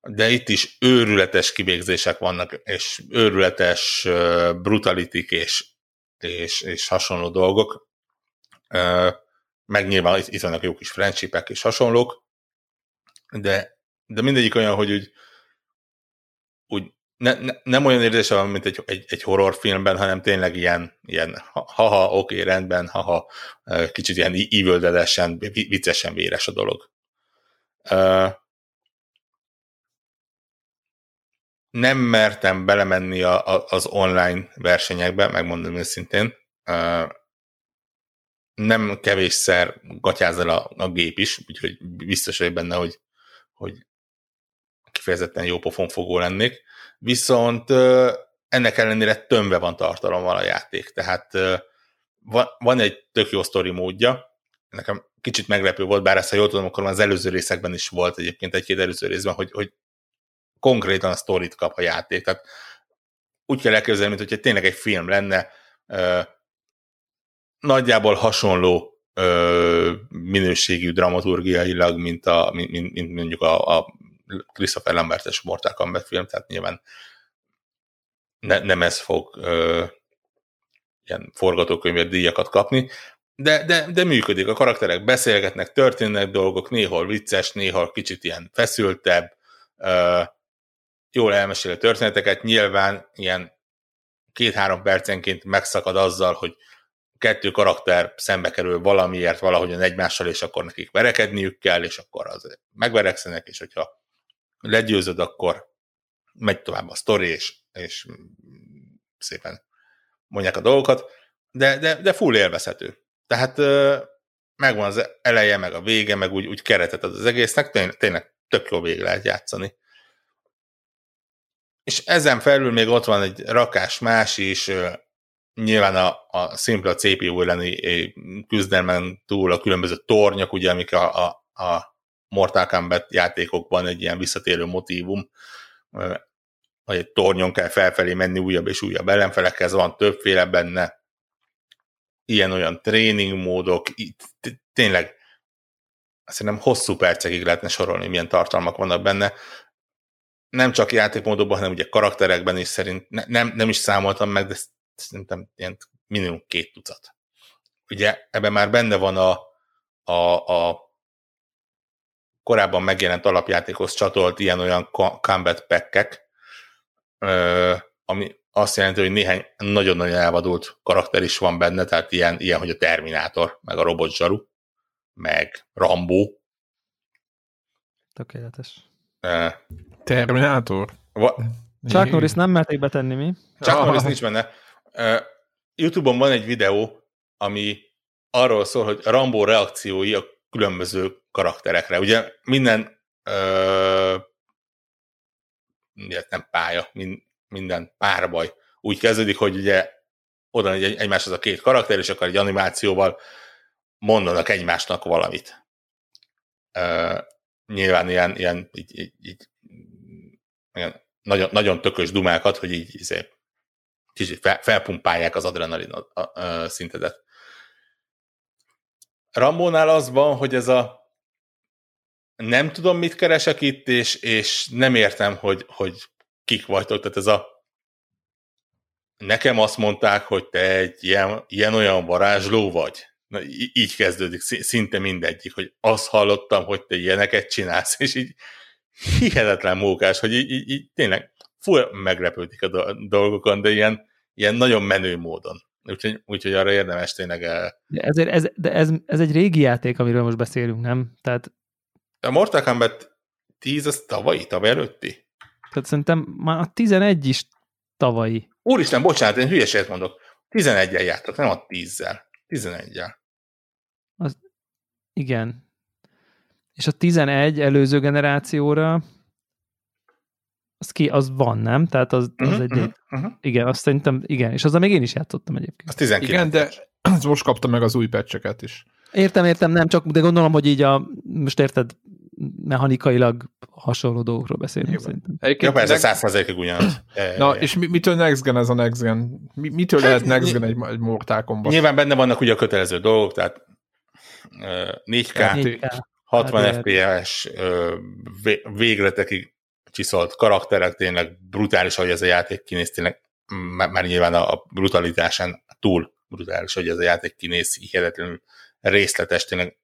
De itt is őrületes kivégzések vannak, és őrületes brutalitik és, és, és hasonló dolgok. Meg nyilván itt, itt vannak jó kis friendshipek és hasonlók, de, de mindegyik olyan, hogy úgy, úgy ne, ne, nem olyan érzése van, mint egy, egy, egy horrorfilmben, hanem tényleg ilyen, ilyen haha, oké, rendben, haha, kicsit ilyen ívöldedesen, viccesen véres a dolog. Nem mertem belemenni a, a, az online versenyekbe, megmondom őszintén. Nem kevésszer gatyázol a, a gép is, úgyhogy biztos vagy benne, hogy, hogy kifejezetten jó pofon fogó lennék viszont ennek ellenére tömve van tartalommal a játék, tehát van egy tök jó sztori módja, nekem kicsit meglepő volt, bár ezt ha jól tudom, akkor az előző részekben is volt egyébként egy-két előző részben, hogy, hogy konkrétan a sztorit kap a játék, tehát úgy kell elképzelni, mint hogyha tényleg egy film lenne, nagyjából hasonló minőségű dramaturgiailag, mint, a, mint, mint mondjuk a, a Christopher Lambertes Mortal Kombat film, tehát nyilván ne, nem ez fog ö, ilyen forgatókönyvet díjakat kapni, de, de, de működik, a karakterek beszélgetnek, történnek dolgok, néhol vicces, néhol kicsit ilyen feszültebb, ö, jól elmesél történeteket, nyilván ilyen két-három percenként megszakad azzal, hogy kettő karakter szembe kerül valamiért valahogyan egymással, és akkor nekik verekedniük kell, és akkor az megverekszenek, és hogyha legyőzöd, akkor megy tovább a sztori, és, és szépen mondják a dolgokat, de, de, de full élvezhető. Tehát megvan az eleje, meg a vége, meg úgy, úgy keretet az, az egésznek, tényleg, tényleg tök jó végig lehet játszani. És ezen felül még ott van egy rakás más is, nyilván a, a szimpla CPU elleni küzdelmen túl a különböző tornyok, ugye, amik a, a, a Mortal Kombat játékokban egy ilyen visszatérő motívum, hogy egy tornyon kell felfelé menni újabb és újabb ellenfelekhez, van többféle benne, ilyen-olyan tréningmódok, tényleg szerintem hosszú percekig lehetne sorolni, milyen tartalmak vannak benne. Nem csak játékmódokban, hanem ugye karakterekben is szerint, ne, nem, nem is számoltam meg, de szerintem ilyen minimum két tucat. Ugye ebben már benne van a, a, a korábban megjelent alapjátékhoz csatolt ilyen-olyan combat pack ami azt jelenti, hogy néhány nagyon-nagyon elvadult karakter is van benne, tehát ilyen, ilyen hogy a Terminátor, meg a Robot Zsaru, meg Rambo. Tökéletes. Terminátor? Va- Chuck Norris nem merték betenni, mi? Chuck Norris nincs benne. Youtube-on van egy videó, ami arról szól, hogy Rambo reakciói a különböző karakterekre. Ugye minden ö, nem pálya, minden párbaj úgy kezdődik, hogy ugye oda egy, egymáshoz a két karakter, és akkor egy animációval mondanak egymásnak valamit. Ö, nyilván ilyen, ilyen így, így, így, ilyen nagyon, nagyon tökös dumákat, hogy így izé, kicsit fel, felpumpálják az adrenalin a, a, a szintedet. Rambónál az van, hogy ez a nem tudom, mit keresek itt, és, és nem értem, hogy, hogy kik vagytok. Tehát ez a nekem azt mondták, hogy te egy ilyen, ilyen-olyan varázsló vagy. Na, így kezdődik szinte mindegyik, hogy azt hallottam, hogy te ilyeneket csinálsz, és így hihetetlen mókás, hogy így, így, így tényleg full meglepődik a dolgokon, de ilyen, ilyen nagyon menő módon. Úgyhogy, úgyhogy arra érdemes tényleg el... De, ezért, ez, de ez, ez egy régi játék, amiről most beszélünk, nem? Tehát... A Mortal Kombat 10 az tavalyi, tavaly előtti? Tehát szerintem már a 11 is tavalyi. Úristen, bocsánat, én hülyeséget mondok. 11-el jártak, nem a 10-zel. 11-el. Az... Igen. És a 11 előző generációra az ki, az van, nem? Tehát az, az uh-huh, egy... Uh-huh, uh-huh. Igen, azt szerintem, igen, és azzal még én is játszottam egyébként. Az 19 Igen, de most kapta meg az új pecseket is. Értem, értem, nem csak, de gondolom, hogy így a, most érted, mechanikailag hasonló dolgokról beszélünk szerintem. Egyébként Jó, persze százszerzékig ugyanaz. Na, és mitől Next Gen ez a Next Gen? Mitől hát, lehet Next Gen egy, egy Mortal Kombat? Nyilván benne vannak ugye a kötelező dolgok, tehát 4K, 4K 60 hát, FPS végletekig csiszolt karakterek, tényleg brutális, hogy ez a játék kinéz, tényleg már nyilván a brutalitásán túl brutális, hogy ez a játék kinéz, hihetetlenül részletes, tényleg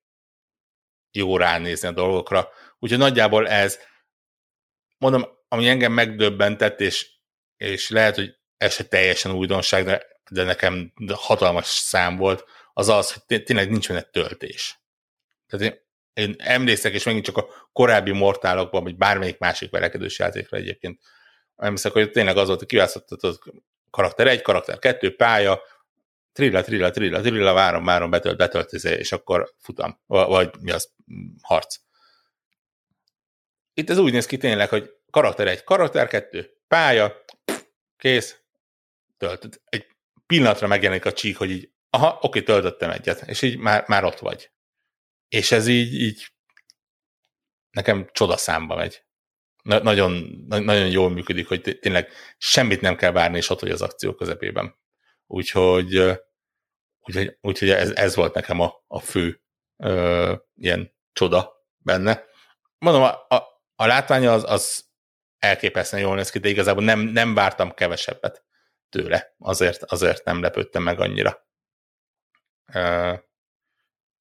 jó ránézni a dolgokra. Úgyhogy nagyjából ez, mondom, ami engem megdöbbentett, és, és lehet, hogy ez se teljesen újdonság, de, de nekem hatalmas szám volt, az az, hogy tényleg nincs benne töltés. Tehát én, én emlékszek, és megint csak a korábbi mortálokban, vagy bármelyik másik verekedős játékra egyébként emlékszek, hogy tényleg az volt, hogy kiválasztottad karakter egy, karakter kettő, pálya, trilla, trilla, trilla, trilla, várom, várom, betölt, betölt, izé, és akkor futam, vagy mi az, harc. Itt ez úgy néz ki tényleg, hogy karakter egy, karakter kettő, pálya, kész, tölt. Egy pillanatra megjelenik a csík, hogy így, aha, oké, töltöttem egyet, és így már, már ott vagy. És ez így, így nekem csodaszámba megy. Na, nagyon, na, nagyon jól működik, hogy tényleg semmit nem kell várni, és ott vagy az akció közepében. Úgyhogy Úgyhogy, úgyhogy ez, ez volt nekem a, a fő ö, ilyen csoda benne. Mondom, a, a, a látványa az, az elképesztően jól néz ki, de igazából nem, nem vártam kevesebbet tőle. Azért, azért nem lepődtem meg annyira. Ö,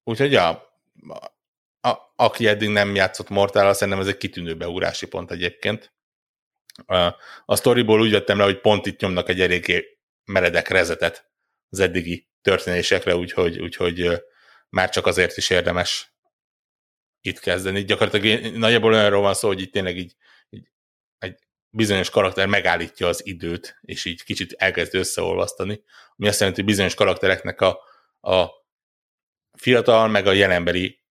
úgyhogy ja, a, a, aki eddig nem játszott mortál szerintem ez egy kitűnő beugrási pont egyébként. A, storyból úgy vettem le, hogy pont itt nyomnak egy eléggé meredek rezetet az eddigi történésekre, úgyhogy, úgyhogy már csak azért is érdemes itt kezdeni. Gyakorlatilag nagyjából olyanról van szó, hogy itt tényleg így, így egy bizonyos karakter megállítja az időt, és így kicsit elkezd összeolvasztani, ami azt jelenti, hogy bizonyos karaktereknek a, a fiatal, meg a jelenbeli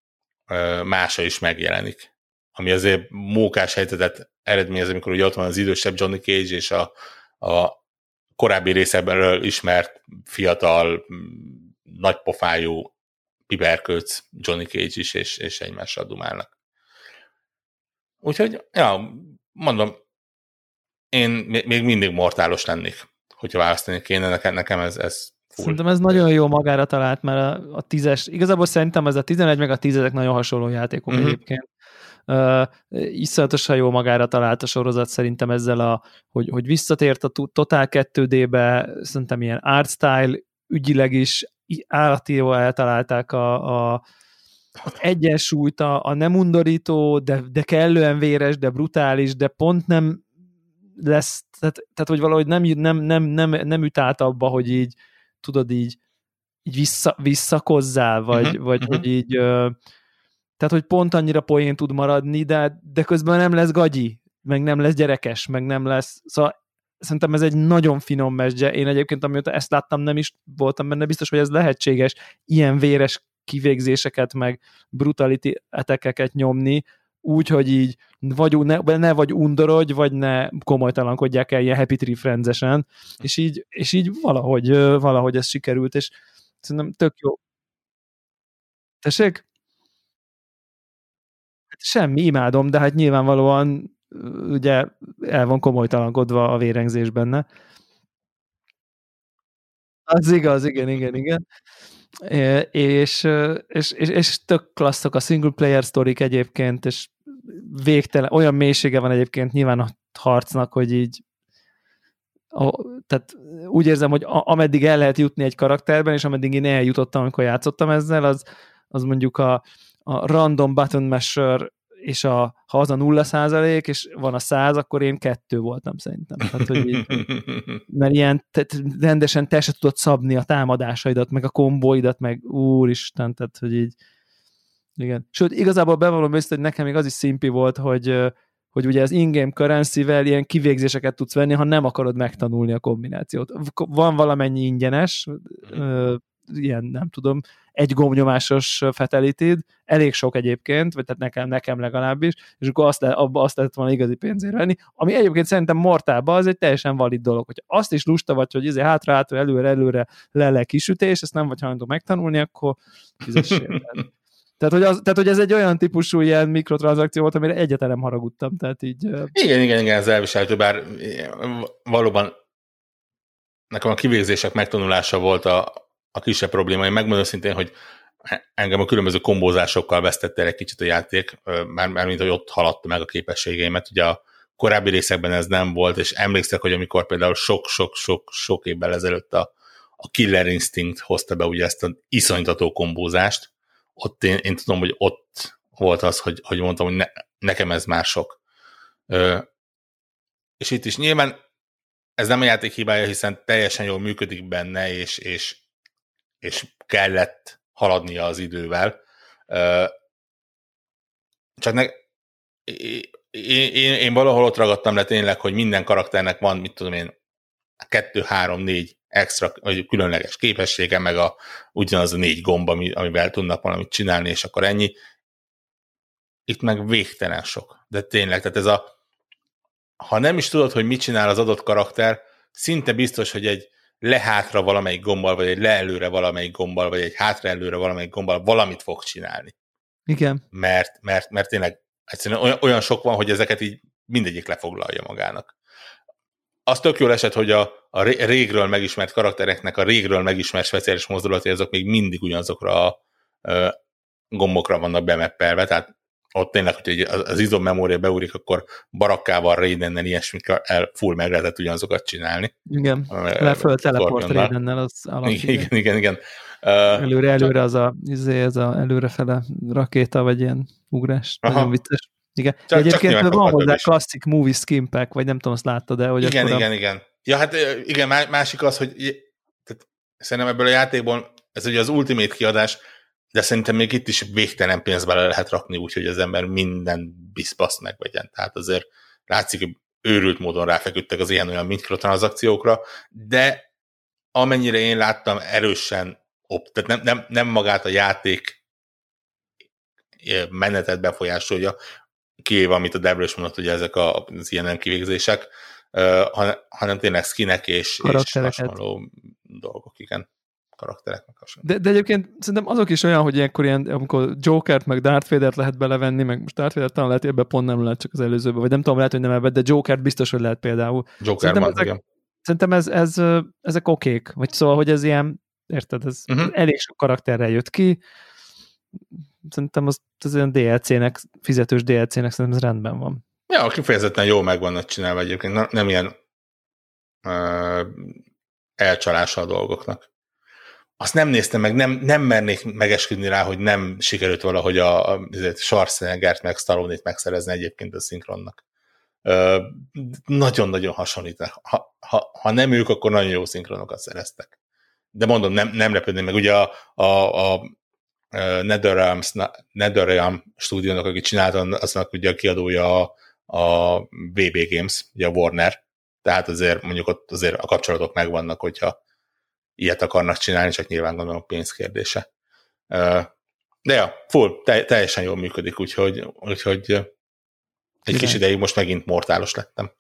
mása is megjelenik. Ami azért mókás helyzetet eredményez, amikor ugye ott van az idősebb Johnny Cage és a, a korábbi részebről ismert, fiatal, nagypofájú piberkőc Johnny Cage is, és, és egymással dumálnak. Úgyhogy, ja, mondom, én még mindig mortálos lennék, hogyha választani kéne, nekem, nekem ez, ez full. Szerintem ez nagyon jó magára talált, mert a, a tízes, igazából szerintem ez a 11 meg a 10 nagyon hasonló játékok uh-huh. egyébként. Uh, iszonyatosan jó magára talált a sorozat szerintem ezzel, a, hogy, hogy visszatért a Total 2D-be, szerintem ilyen art style ügyileg is állati jól eltalálták a, a, az egyensúlyt, a, a nem undorító, de, de kellően véres, de brutális, de pont nem lesz, tehát, tehát hogy valahogy nem, nem, nem, nem, nem üt át abba, hogy így, tudod így, így vissza, visszakozzál, vagy, uh-huh, vagy uh-huh. hogy így tehát, hogy pont annyira poén tud maradni, de, de közben nem lesz gagyi, meg nem lesz gyerekes, meg nem lesz, szóval szerintem ez egy nagyon finom mesdje. Én egyébként, amióta ezt láttam, nem is voltam benne biztos, hogy ez lehetséges ilyen véres kivégzéseket, meg brutality etekeket nyomni, úgy, hogy így vagy ne, ne vagy undorodj, vagy ne komolytalankodják el ilyen Happy Tree Friends-esen, és így, és így valahogy, valahogy ez sikerült, és szerintem tök jó. Tessék? Semmi, imádom, de hát nyilvánvalóan ugye el van komolytalankodva a vérengzés benne. Az igaz, igen, igen, igen. És, és, és, és tök klasszok a single player sztorik egyébként, és végtelen, olyan mélysége van egyébként nyilván a harcnak, hogy így a, tehát úgy érzem, hogy a, ameddig el lehet jutni egy karakterben, és ameddig én eljutottam, amikor játszottam ezzel, az, az mondjuk a, a random button masher és a, ha az a nulla százalék, és van a száz, akkor én kettő voltam szerintem. Tehát, hogy így, mert ilyen te, rendesen te se tudod szabni a támadásaidat, meg a kombóidat, meg úristen, tehát, hogy így igen. Sőt, igazából bevallom össze, hogy nekem még az is szimpi volt, hogy, hogy ugye az in-game currency-vel ilyen kivégzéseket tudsz venni, ha nem akarod megtanulni a kombinációt. Van valamennyi ingyenes, ilyen, nem tudom, egy gombnyomásos fatality elég sok egyébként, vagy tehát nekem, nekem legalábbis, és akkor azt, abba azt lehet volna igazi pénzért venni, ami egyébként szerintem mortálba az egy teljesen valid dolog, hogy azt is lusta vagy, hogy izé hátra, hátra, előre, előre, le, le kisütés, ezt nem vagy hajlandó megtanulni, akkor fizessél. Tehát hogy, az, tehát, hogy ez egy olyan típusú ilyen mikrotranszakció volt, amire egyetlen nem haragudtam. Tehát így, igen, igen, igen, ez elviselhető, bár valóban nekem a kivégzések megtanulása volt a, a kisebb probléma. Én megmondom szintén, hogy engem a különböző kombózásokkal vesztette el egy kicsit a játék, már, már mint hogy ott haladta meg a képességeimet. Ugye a korábbi részekben ez nem volt, és emlékszek, hogy amikor például sok-sok-sok-sok évvel ezelőtt a, a Killer Instinct hozta be ugye ezt a iszonytató kombózást, ott én, én tudom, hogy ott volt az, hogy, hogy mondtam, hogy ne, nekem ez már sok. Ö, és itt is nyilván ez nem a játék hibája, hiszen teljesen jól működik benne, és, és, és kellett haladnia az idővel. Csak ne, én, én, én valahol ott ragadtam le tényleg, hogy minden karakternek van, mit tudom én, kettő, három, négy extra, vagy különleges képessége, meg a, ugyanaz a négy gomba, amivel tudnak valamit csinálni, és akkor ennyi. Itt meg végtelen sok. De tényleg, tehát ez a ha nem is tudod, hogy mit csinál az adott karakter, szinte biztos, hogy egy lehátra valamelyik gombbal, vagy egy leelőre valamelyik gombbal, vagy egy hátra előre valamelyik gombbal valamit fog csinálni. Igen. Mert, mert, mert tényleg egyszerűen olyan, olyan sok van, hogy ezeket így mindegyik lefoglalja magának az tök jól esett, hogy a, a régről megismert karaktereknek a régről megismert speciális mozdulatai, azok még mindig ugyanazokra a, a gombokra vannak bemeppelve, tehát ott tényleg, hogy az izom memória beúrik, akkor barakkával, Raidennel, ilyesmikkel el full meg lehetett ugyanazokat csinálni. Igen, leföl teleport Raidennel, az alap. Igen, igen, igen. Előre, előre az a, izé, ez a előrefele rakéta, vagy ilyen ugrás, Aha. nagyon vicces. Igen. Csak, Egyébként csak van hozzá klasszik movie skin pack, vagy nem tudom, azt láttad de hogy Igen, igen, a... igen. Ja, hát igen, másik az, hogy tehát szerintem ebből a játékból, ez ugye az Ultimate kiadás, de szerintem még itt is végtelen pénzt bele lehet rakni, úgyhogy az ember minden bizpaszt megvegyen. Tehát azért látszik, hogy őrült módon ráfeküdtek az ilyen-olyan mikrotranszakciókra, de amennyire én láttam, erősen op, tehát nem, nem, nem magát a játék menetet befolyásolja, kivéve, amit a Debra is mondott, ugye ezek az ilyen kivégzések, hanem, hanem tényleg skinek és, és hasonló dolgok, igen karaktereknek hasonló. De, de egyébként szerintem azok is olyan, hogy ilyenkor ilyen, amikor Jokert meg Darth Vader-t lehet belevenni, meg most Darth Vader talán lehet, ebbe pont nem lehet csak az előzőben, vagy nem tudom, lehet, hogy nem ebbe, de Jokert biztos, hogy lehet például. Joker szerintem ezek, igen. Szerintem ez, ez, ezek okék, vagy szóval, hogy ez ilyen, érted, ez uh-huh. elég sok karakterrel jött ki, szerintem az, az olyan DLC-nek, fizetős DLC-nek szerintem ez rendben van. Ja, kifejezetten jó meg vannak csinálva egyébként, nem ilyen uh, elcsalása a dolgoknak. Azt nem néztem meg, nem, nem mernék megesküdni rá, hogy nem sikerült valahogy a, a Schwarzeneggert meg Stallone-t megszerezni egyébként a szinkronnak. Uh, nagyon-nagyon hasonlítanak. Ha, ha, ha nem ők, akkor nagyon jó szinkronokat szereztek. De mondom, nem, nem lepődném meg. Ugye a, a, a NetherRealm, NetherRealm stúdiónak, aki csinálta, aznak ugye a kiadója a, a BB Games, ugye a Warner, tehát azért mondjuk ott azért a kapcsolatok megvannak, hogyha ilyet akarnak csinálni, csak nyilván gondolom pénz kérdése. De ja, full, teljesen jól működik, úgyhogy, úgyhogy egy Igen. kis ideig most megint mortálos lettem.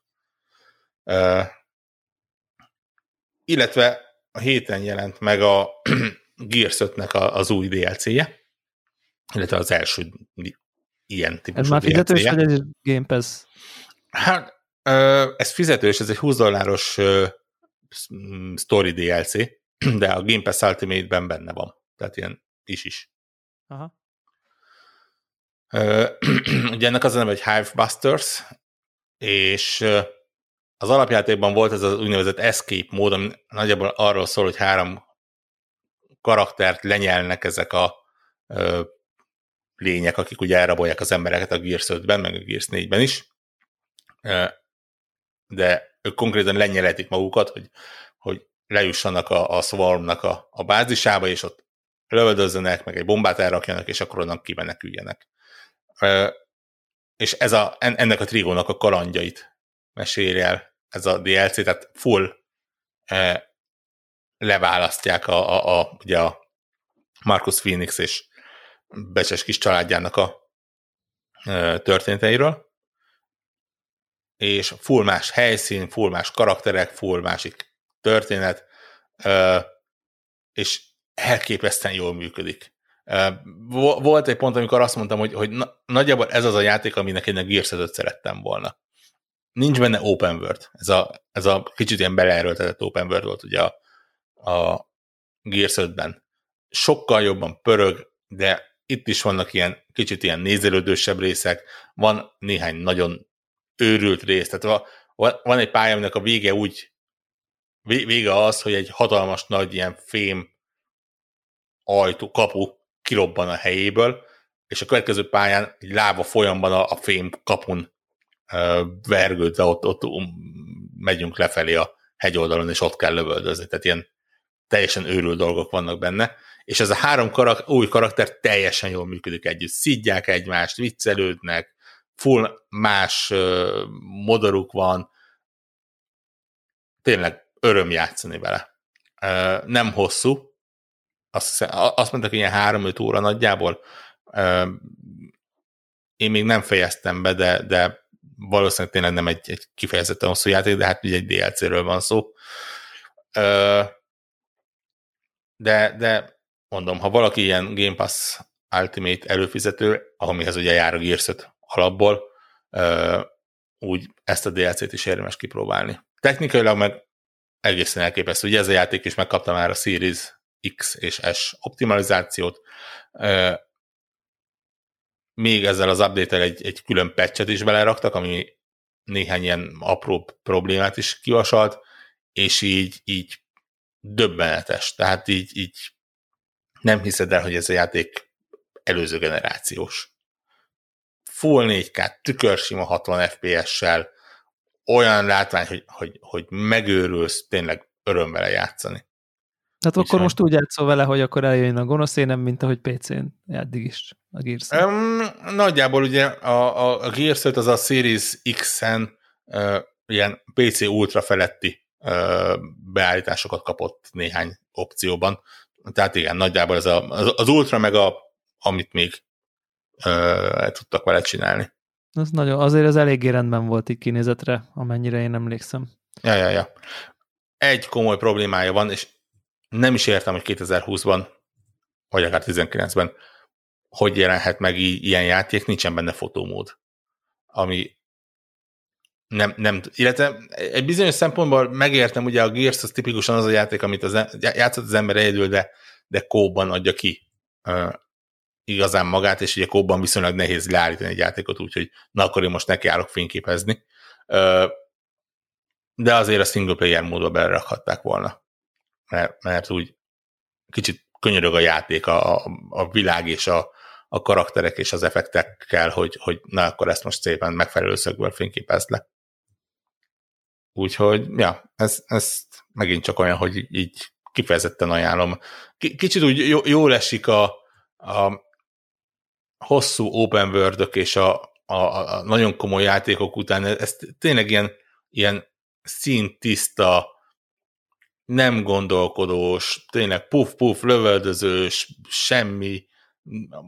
Illetve a héten jelent meg a Gears 5-nek az új DLC-je, illetve az első ilyen típusú Ez már fizetős, DLC-je. vagy ez Game Pass? Hát, ez fizetős, ez egy 20 dolláros story DLC, de a Game Pass Ultimate-ben benne van. Tehát ilyen is is. Aha. Ugye ennek az a neve, hogy Hive Busters, és az alapjátékban volt ez az úgynevezett escape mód, ami nagyjából arról szól, hogy három karaktert lenyelnek ezek a ö, lények, akik ugye elrabolják az embereket a Gears 5-ben, meg a Gears 4-ben is. Ö, de ők konkrétan lenyeletik magukat, hogy, hogy lejussanak a, a Swarmnak a, a bázisába, és ott lövöldözzenek, meg egy bombát elrakjanak, és akkor onnan kimeneküljenek. Ö, és ez a, ennek a trigónak a kalandjait mesél el ez a DLC, tehát full leválasztják a, a, a, ugye a Marcus Phoenix és Becses kis családjának a történeteiről, és full más helyszín, full más karakterek, full másik történet, és elképesztően jól működik. Volt egy pont, amikor azt mondtam, hogy, hogy nagyjából ez az a játék, aminek én a Gears szerettem volna. Nincs benne open world. Ez a, ez a kicsit ilyen beleerőltetett open world volt ugye a, a Gears 5-ben. Sokkal jobban pörög, de itt is vannak ilyen kicsit ilyen nézelődősebb részek, van néhány nagyon őrült rész, tehát van egy pálya, aminek a vége úgy, vége az, hogy egy hatalmas nagy ilyen fém ajtó, kapu kirobban a helyéből, és a következő pályán egy láva folyamban a, a fém kapun vergődve ott, ott um, megyünk lefelé a hegyoldalon, és ott kell lövöldözni. Tehát ilyen teljesen őrült dolgok vannak benne. És ez a három karak, új karakter teljesen jól működik együtt. Szidják egymást, viccelődnek, full más uh, modoruk van. Tényleg öröm játszani vele. Nem hosszú. Azt, azt mondták, hogy ilyen három-öt óra nagyjából. Én még nem fejeztem be, de, de valószínűleg tényleg nem egy, egy kifejezetten hosszú játék, de hát ugye egy DLC-ről van szó. De, de mondom, ha valaki ilyen Game Pass Ultimate előfizető, amihez ugye jár a Gears alapból, úgy ezt a DLC-t is érdemes kipróbálni. Technikailag meg egészen elképesztő. Ugye ez a játék is megkapta már a Series X és S optimalizációt, még ezzel az update egy, egy külön patchet is beleraktak, ami néhány ilyen apró problémát is kivasalt, és így, így döbbenetes. Tehát így, így nem hiszed el, hogy ez a játék előző generációs. Full 4K, tükörsima 60 FPS-sel, olyan látvány, hogy, hogy, hogy megőrülsz, tényleg öröm vele játszani. Tehát akkor most úgy játszol vele, hogy akkor eljön a gonosz énem, mint ahogy PC-n eddig is a gears um, Nagyjából ugye a, a, a Gears az a Series X-en uh, ilyen PC Ultra feletti uh, beállításokat kapott néhány opcióban. Tehát igen, nagyjából ez a, az, az Ultra meg a, amit még uh, tudtak vele csinálni. Az nagyon, azért az eléggé rendben volt így kinézetre, amennyire én emlékszem. Ja, ja, ja. Egy komoly problémája van, és nem is értem, hogy 2020-ban, vagy akár 19-ben hogy jelenhet meg ilyen játék, nincsen benne fotómód. Ami nem, nem, illetve egy bizonyos szempontból megértem, ugye a Gears az tipikusan az a játék, amit az, e, játszott az ember egyedül, de, de kóban adja ki igazán magát, és ugye kóban viszonylag nehéz leállítani egy játékot, úgyhogy na akkor én most nekiállok fényképezni. De azért a single player módba belerakhatták volna mert, mert úgy kicsit könyörög a játék, a, a világ és a, a karakterek és az effektekkel, hogy, hogy na akkor ezt most szépen megfelelő szögből fényképezd le. Úgyhogy, ja, ez, ez megint csak olyan, hogy így kifejezetten ajánlom. Kicsit úgy jó, jól esik a, a hosszú open world és a, a, a nagyon komoly játékok után, ez tényleg ilyen, ilyen színtiszta, nem gondolkodós, tényleg puf-puf, lövöldözős, semmi.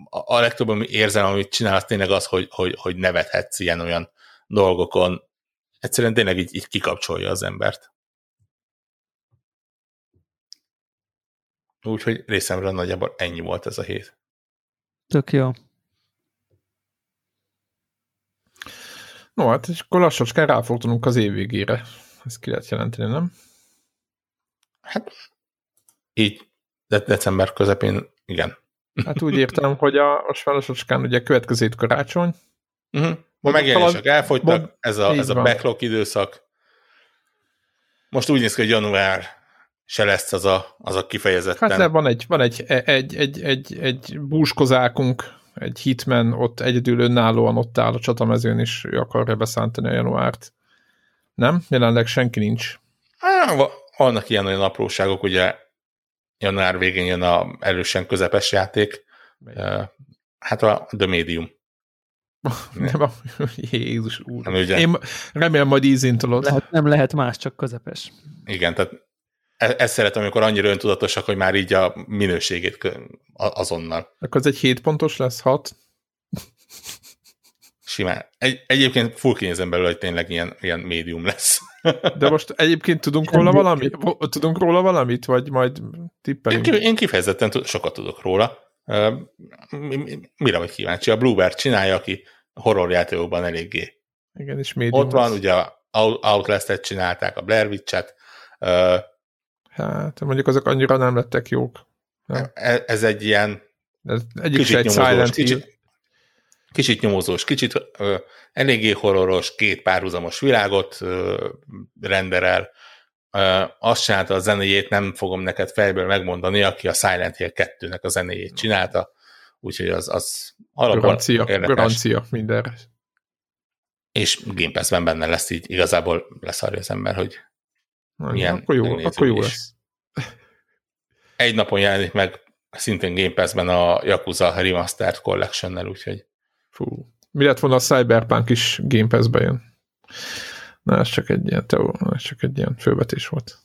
A legtöbb ami érzem, amit csinálsz, tényleg az, hogy, hogy, hogy nevethetsz ilyen-olyan dolgokon. Egyszerűen tényleg így, így kikapcsolja az embert. Úgyhogy részemről nagyjából ennyi volt ez a hét. Tök jó. No, hát és akkor lassacskán ráfordulunk az év végére. Ezt ki lehet jelenteni, nem? Hát így de december közepén igen. Hát úgy értem, hogy a, a Sválasocskán ugye következő itt karácsony. Uh-huh. Ma megjelenések elfogytak, Mond, ez a, ez a backlog időszak. Most úgy néz ki, hogy január se lesz az a, az a kifejezetten. Hát de van egy, van egy, egy, egy, egy, egy búskozákunk, egy hitman, ott egyedül önállóan ott áll a csatamezőn, és ő akarja beszántani a januárt. Nem? Jelenleg senki nincs. Há, vannak ilyen olyan apróságok, ugye január végén jön a erősen közepes játék, hát a The Medium. Nem, a, Jézus úr. Nem, ugye? Én remélem majd ízén Lehet, nem lehet más, csak közepes. Igen, tehát ezt szeretem, amikor annyira öntudatosak, hogy már így a minőségét azonnal. Akkor ez egy 7 pontos lesz, 6? Simán. Egy, egyébként full kinézem belőle, hogy tényleg ilyen, ilyen médium lesz. De most egyébként tudunk róla valamit? Tudunk róla valamit, vagy majd tippelünk? Én, én kifejezetten sokat tudok róla. Mire vagy kíváncsi? A Bluebird csinálja, aki horrorjátékokban eléggé. Igen, és médium Ott van, lesz. ugye Outlast-et csinálták, a Blair Witch-et. Hát, mondjuk azok annyira nem lettek jók. Ja. Ez, ez egy ilyen ez egyik se egy Silent kicsit, kicsit nyomozós, kicsit ö, eléggé horroros, két párhuzamos világot ö, renderel. Ö, azt csinálta a zenéjét, nem fogom neked fejből megmondani, aki a Silent Hill 2-nek a zenéjét csinálta, úgyhogy az, az alapban garancia, garancia mindenre. És Game Pass-ben benne lesz így, igazából leszarja az ember, hogy Na, milyen akkor jó, akkor jó lesz. Egy napon jelenik meg szintén Game Pass-ben a Yakuza Remastered Collection-nel, úgyhogy Fú. Mi lett volna a Cyberpunk is Game Pass-be jön? Na, ez csak egy ilyen teó, ez csak egy ilyen fővetés volt.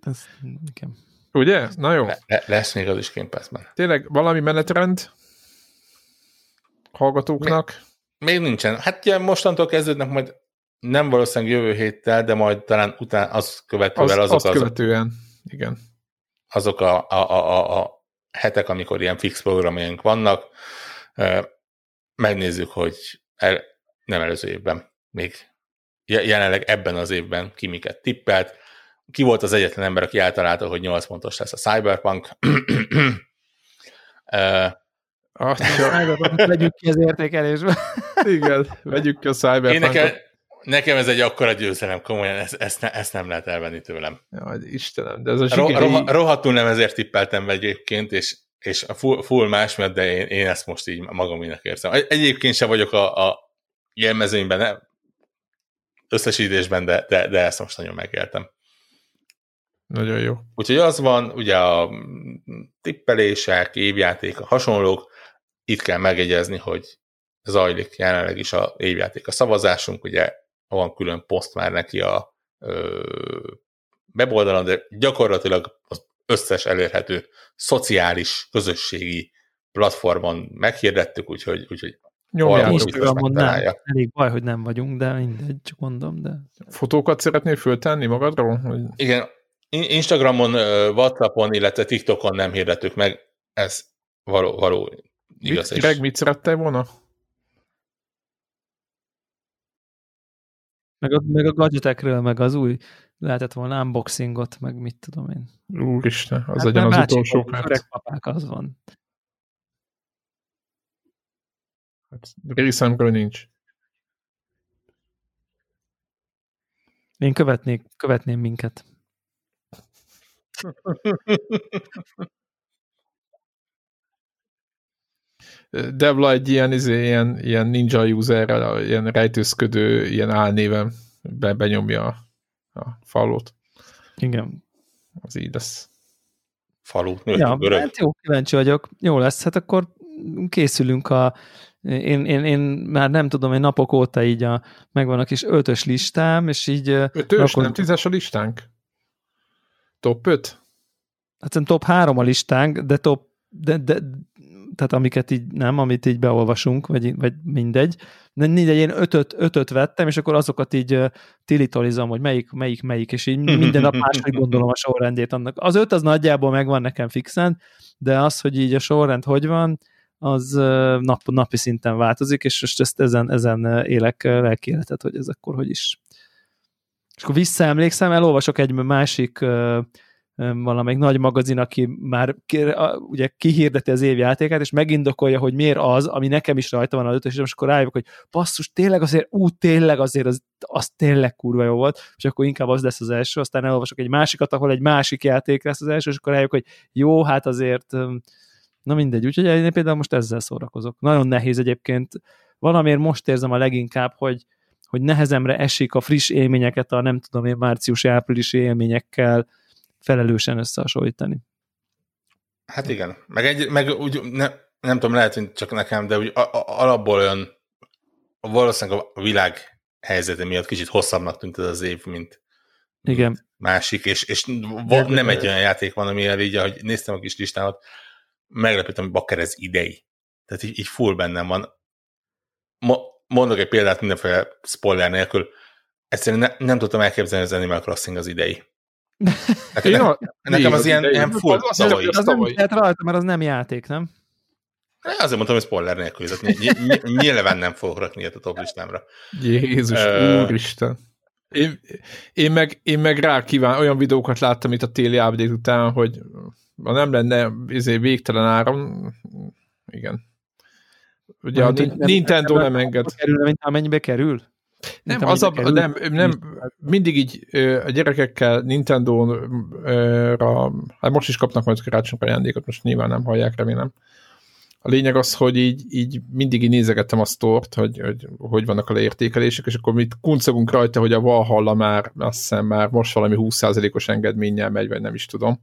Ez, igen. Ugye? Na jó. Le, le, lesz még az is Game Pass-ben. Tényleg valami menetrend hallgatóknak? Még, még nincsen. Hát ugye mostantól kezdődnek majd nem valószínűleg jövő héttel, de majd talán után az követővel az, azok azt követően, azok, igen. Azok a, a, a, a hetek, amikor ilyen fix programjaink vannak, megnézzük, hogy el, nem előző évben, még jelenleg ebben az évben ki miket tippelt. Ki volt az egyetlen ember, aki eltalálta, hogy 8 pontos lesz a Cyberpunk. uh, vegyük ki az értékelésbe. Igen, vegyük ki a Cyberpunk. Én nekem, nekem ez egy akkora győzelem, komolyan, ezt, ezt, ne, ezt nem lehet elvenni tőlem. Jaj, Istenem, de ez a zsigeri... Roh, rohadtul nem ezért tippeltem be egyébként, és és full, full más, mert de én, én ezt most így magaménak érzem. Egyébként sem vagyok a, a jelmezőnyben, összesítésben, de, de, de ezt most nagyon megéltem. Nagyon jó. Úgyhogy az van, ugye a tippelések, évjáték, a hasonlók, itt kell megegyezni, hogy zajlik jelenleg is a évjáték a szavazásunk, ugye van külön poszt már neki a ö, weboldalon, de gyakorlatilag az összes elérhető szociális, közösségi platformon meghirdettük, úgyhogy, úgyhogy Instagramon nem. Elég baj, hogy nem vagyunk, de mindegy, csak mondom, de... Fotókat szeretnél föltenni magadról? Hogy... Igen, Instagramon, Whatsappon, illetve TikTokon nem hirdetük meg, ez való, való igaz. Mit, Greg, mit szerettél volna? Meg a, meg a gadgetekről, meg az új lehetett volna unboxingot, meg mit tudom én. Úristen, az hát legyen az utolsó perc. Öreg papák, az van. Hát részemről nincs. Én követnék, követném minket. Devla egy ilyen, izé, ilyen, ilyen ninja userrel, ilyen rejtőzködő, ilyen álnéven be, benyomja a, a falót. Igen. Az így lesz. Falu, ja. Hát jó, kíváncsi vagyok. Jó lesz, hát akkor készülünk a én, én, én már nem tudom, hogy napok óta így a, megvan a kis ötös listám, és így... Ötös, akkor, nem tízes a listánk? Top 5? Hát top 3 a listánk, de top de, de, tehát amiket így nem, amit így beolvasunk, vagy, vagy mindegy. De mindegy, én ötöt, ötöt vettem, és akkor azokat így tilitolizom, hogy melyik, melyik, melyik, és így minden nap máshogy gondolom a sorrendét annak. Az öt az nagyjából megvan nekem fixen, de az, hogy így a sorrend hogy van, az nap, napi szinten változik, és most ezt ezen, ezen élek lelki életet, hogy ez akkor hogy is. És akkor visszaemlékszem, elolvasok egy másik uh, valamelyik nagy magazin, aki már ugye kihirdeti az évjátékát, és megindokolja, hogy miért az, ami nekem is rajta van az ötös, és akkor rájövök, hogy passzus, tényleg azért, ú, tényleg azért, az, az tényleg kurva jó volt, és akkor inkább az lesz az első, aztán elolvasok egy másikat, ahol egy másik játék lesz az első, és akkor rájövök, hogy jó, hát azért, na mindegy, úgyhogy én például most ezzel szórakozok. Nagyon nehéz egyébként, valamiért most érzem a leginkább, hogy, hogy nehezemre esik a friss élményeket a nem tudom én március-áprilisi élményekkel felelősen összehasonlítani. Hát igen, meg, egy, meg úgy, ne, nem tudom, lehet, hogy csak nekem, de úgy a, a, alapból olyan valószínűleg a világ helyzete miatt kicsit hosszabbnak tűnt ez az év, mint, Igen. másik, és, és va, nem egy olyan játék van, ami így, ahogy néztem a kis listámat, meglepődtem, hogy bakker ez idei. Tehát így, így full bennem van. Ma, mondok egy példát mindenféle spoiler nélkül, egyszerűen ne, nem tudtam elképzelni, hogy az Animal Crossing az idei. Nekem, nekem, nekem az ilyen, ilyen full az, az, az nem lehet rajta, mert az nem játék, nem? Azért mondtam, hogy spoiler nélkül, tehát nyilván nem fogok rakni ilyet a top listámra. Jézus, uh, úristen. Én, én, meg, én meg rá kíván, olyan videókat láttam itt a téli update után, hogy ha nem lenne izé, végtelen áram, igen. Ugye a Nintendo nem enged. Kerül, mint amennyibe kerül? Nem, az a, nem, nem, mindig így a gyerekekkel Nintendo-ra, hát most is kapnak majd karácsony ajándékot, most nyilván nem hallják, remélem. A lényeg az, hogy így, így mindig így nézegettem a sztort, hogy, hogy hogy vannak a leértékelések, és akkor mit kuncogunk rajta, hogy a Valhalla már, azt hiszem már most valami 20%-os engedménnyel megy, vagy nem is tudom.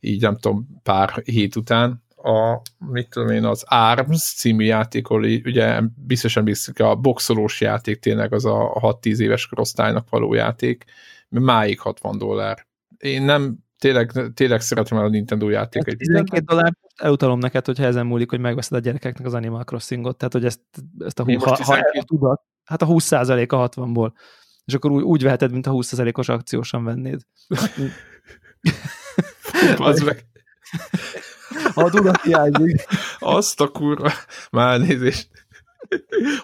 Így nem tudom, pár hét után a, mit tudom én, az ARMS című játékol, ugye biztosan biztos, a boxolós játék tényleg az a 6-10 éves korosztálynak való játék, máig 60 dollár. Én nem, tényleg, tényleg szeretem el a Nintendo játékait. 12 dollár, elutalom neked, hogyha ezen múlik, hogy megveszed a gyerekeknek az Animal Crossingot, tehát hogy ezt, ezt a, ha, ha tudod, hát a 20% a 60-ból. És akkor úgy, úgy veheted, mint a 20%-os akciósan vennéd. az meg. Ha tudat hiányzik. Azt a kurva. Már nézést.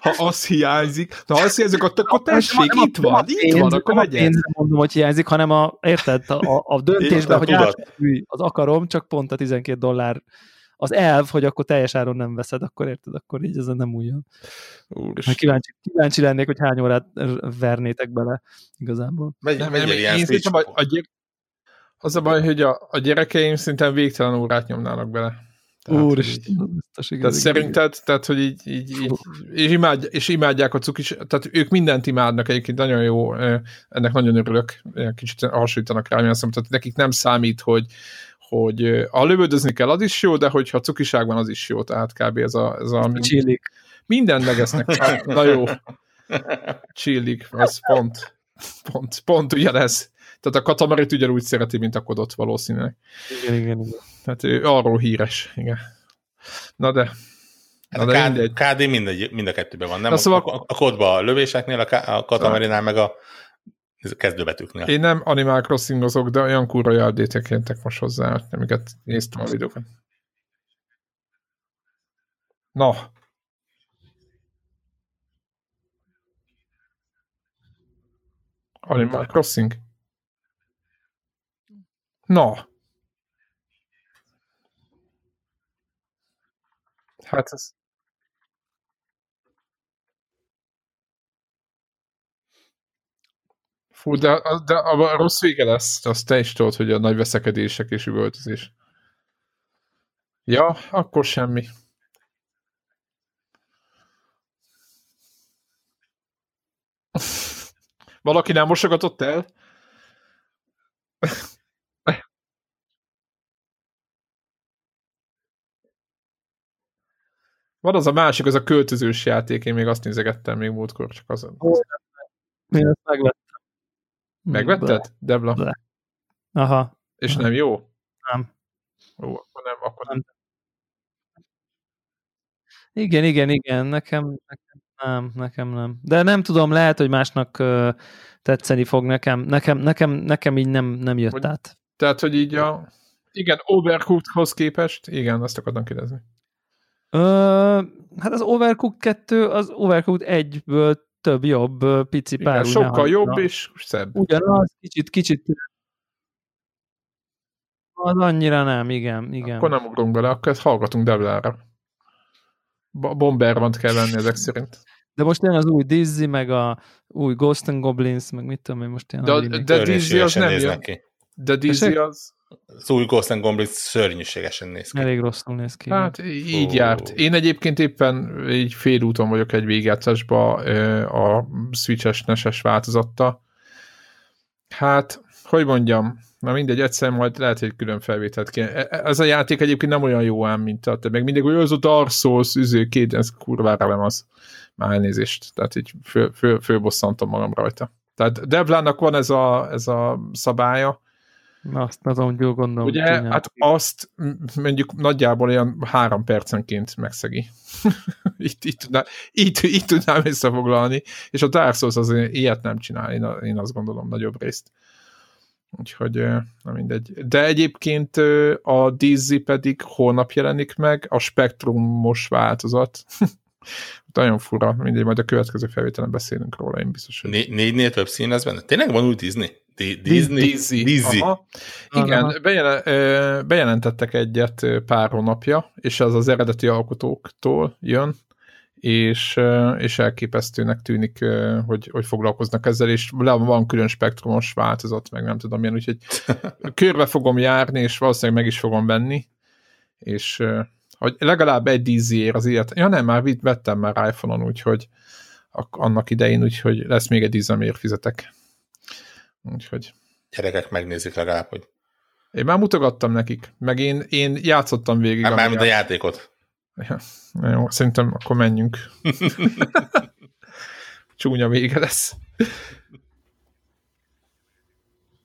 Ha az hiányzik, ha az hiányzik, akkor, akkor tessék, itt van, itt van, akkor legyen. Én nem mondom, hogy hiányzik, hanem a, érted, a, a döntésben, hogy átfűj, az akarom, csak pont a 12 dollár az elv, hogy akkor teljes áron nem veszed, akkor érted, akkor így ezen nem újjon. Hát kíváncsi, kíváncsi lennék, hogy hány órát vernétek bele igazából. Megy, nem, megy nem, ilyen én a, a, az a baj, hogy a, a gyerekeim szinte végtelen órát nyomnának bele. Úristen, tehát szerinted, tehát, hogy így, így, így és, imádj, és imádják a cukis, tehát ők mindent imádnak egyébként, nagyon jó, ennek nagyon örülök, kicsit hasonlítanak rá, azt mondom, tehát nekik nem számít, hogy, hogy ha lövöldözni kell, az is jó, de hogyha cukiság van, az is jó, tehát kb. ez a... Ez a Csillik. Minden megesznek. Na jó. Csillik, az pont. Pont, pont ugyanez. Tehát a katamarit ugyanúgy szereti, mint a kodot valószínűleg. Igen, igen, igen. Tehát ő arról híres, igen. Na de... Hát Na a de KD, KD mindegy, mind a kettőben van, nem? Na, szóval... A, a kodba a lövéseknél, a, a katamarinál meg a kezdőbetűknél. Én nem Animal Crossingozok, de olyan kurva járdétek értek most hozzá, amiket néztem a videókat. Na. Animal Crossing? Na. Hát ez... Fú, de, de a rossz vége lesz, azt te is tudod, hogy a nagy veszekedések és üvöltözés. Ja, akkor semmi. Valaki nem mosogatott el? Van az a másik, az a költözős játék, én még azt nézegettem még múltkor, csak azon. Én ezt megvettem. Megvetted, Debla? De. Aha. És nem jó? Nem. Ó, akkor nem, akkor nem. Igen, igen, igen, nekem, nekem nem, nekem nem. De nem tudom, lehet, hogy másnak uh, tetszeni fog nekem. Nekem, nekem, nekem így nem, nem jött hogy, át. Tehát, hogy így a... Igen, Overcookedhoz képest, igen, azt akartam kérdezni. Ö, hát az Overcooked 2, az Overcooked 1-ből több jobb, pici pár. Igen, sokkal jobb és szebb. Ugyanaz, kicsit, kicsit az annyira nem, igen, igen. Akkor nem ugrunk bele, akkor ezt hallgatunk Devlára. Bombermant kell lenni ezek szerint. De most jön az új Dizzy, meg a új Ghost and Goblins, meg mit tudom én most ilyen. De, de Dizzy az nem jön. De Dizzy az... Az új Ghost and Goblins szörnyűségesen néz ki. Elég rosszul néz ki. Hát így oh. járt. Én egyébként éppen így félúton vagyok egy végjátszásba a Switch-es neses változatta. Hát, hogy mondjam, na mindegy, egyszer majd lehet, hogy külön felvételt kéne. E, e, ez a játék egyébként nem olyan jó ám, mint a te. Meg mindig, hogy az a Dark Souls, üző, két, ez kurvára nem az. Már elnézést. Tehát így föl, föl, fölbosszantam magam rajta. Tehát Devlának van ez a, ez a szabálya, Na, azt azon gondolom. Ugye, csinálni. hát azt mondjuk nagyjából olyan három percenként megszegi. itt, itt, tudná, itt, itt tudnám összefoglalni, és a Dark Souls az ilyet nem csinál, én, én azt gondolom nagyobb részt. Úgyhogy nem mindegy. De egyébként a Dizzy pedig holnap jelenik meg, a spektrumos változat. Nagyon fura, mindegy, majd a következő felvételen beszélünk róla, én biztos. Hogy... Négynél több szín lesz benne? Tényleg van új Disney? Disney? Disney. Disney. Igen, bejelen, bejelentettek egyet pár hónapja, és az az eredeti alkotóktól jön, és, és elképesztőnek tűnik, hogy, hogy foglalkoznak ezzel, és van külön spektrumos változat, meg nem tudom milyen, úgyhogy körbe fogom járni, és valószínűleg meg is fogom venni, és hogy legalább egy dízér az ilyet. Ja nem, már vettem már iPhone-on, úgyhogy annak idején, úgyhogy lesz még egy díz, amiért fizetek. Úgyhogy... Gyerekek megnézik legalább, hogy... Én már mutogattam nekik, meg én, én játszottam végig. Hát már a játékot. Ja, jó, szerintem akkor menjünk. Csúnya vége lesz.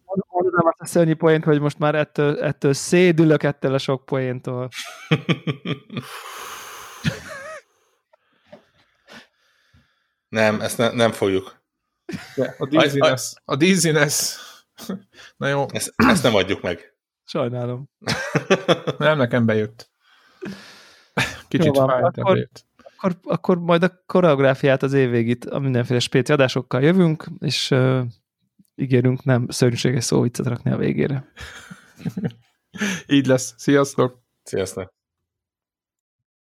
Mondom azt a szörnyű poént, hogy most már ettől, ettől szédülök ettől a sok poéntól. nem, ezt ne, nem fogjuk. De a dizziness. A. Na jó. Ezt, ezt nem adjuk meg. Sajnálom. nem, nekem bejött. Kicsit fájt, akkor, akkor, akkor majd a koreográfiát az év végét a mindenféle spéci adásokkal jövünk, és uh, ígérünk nem szörnyűséges szóviccet rakni a végére. Így lesz. Sziasztok! Sziasztok!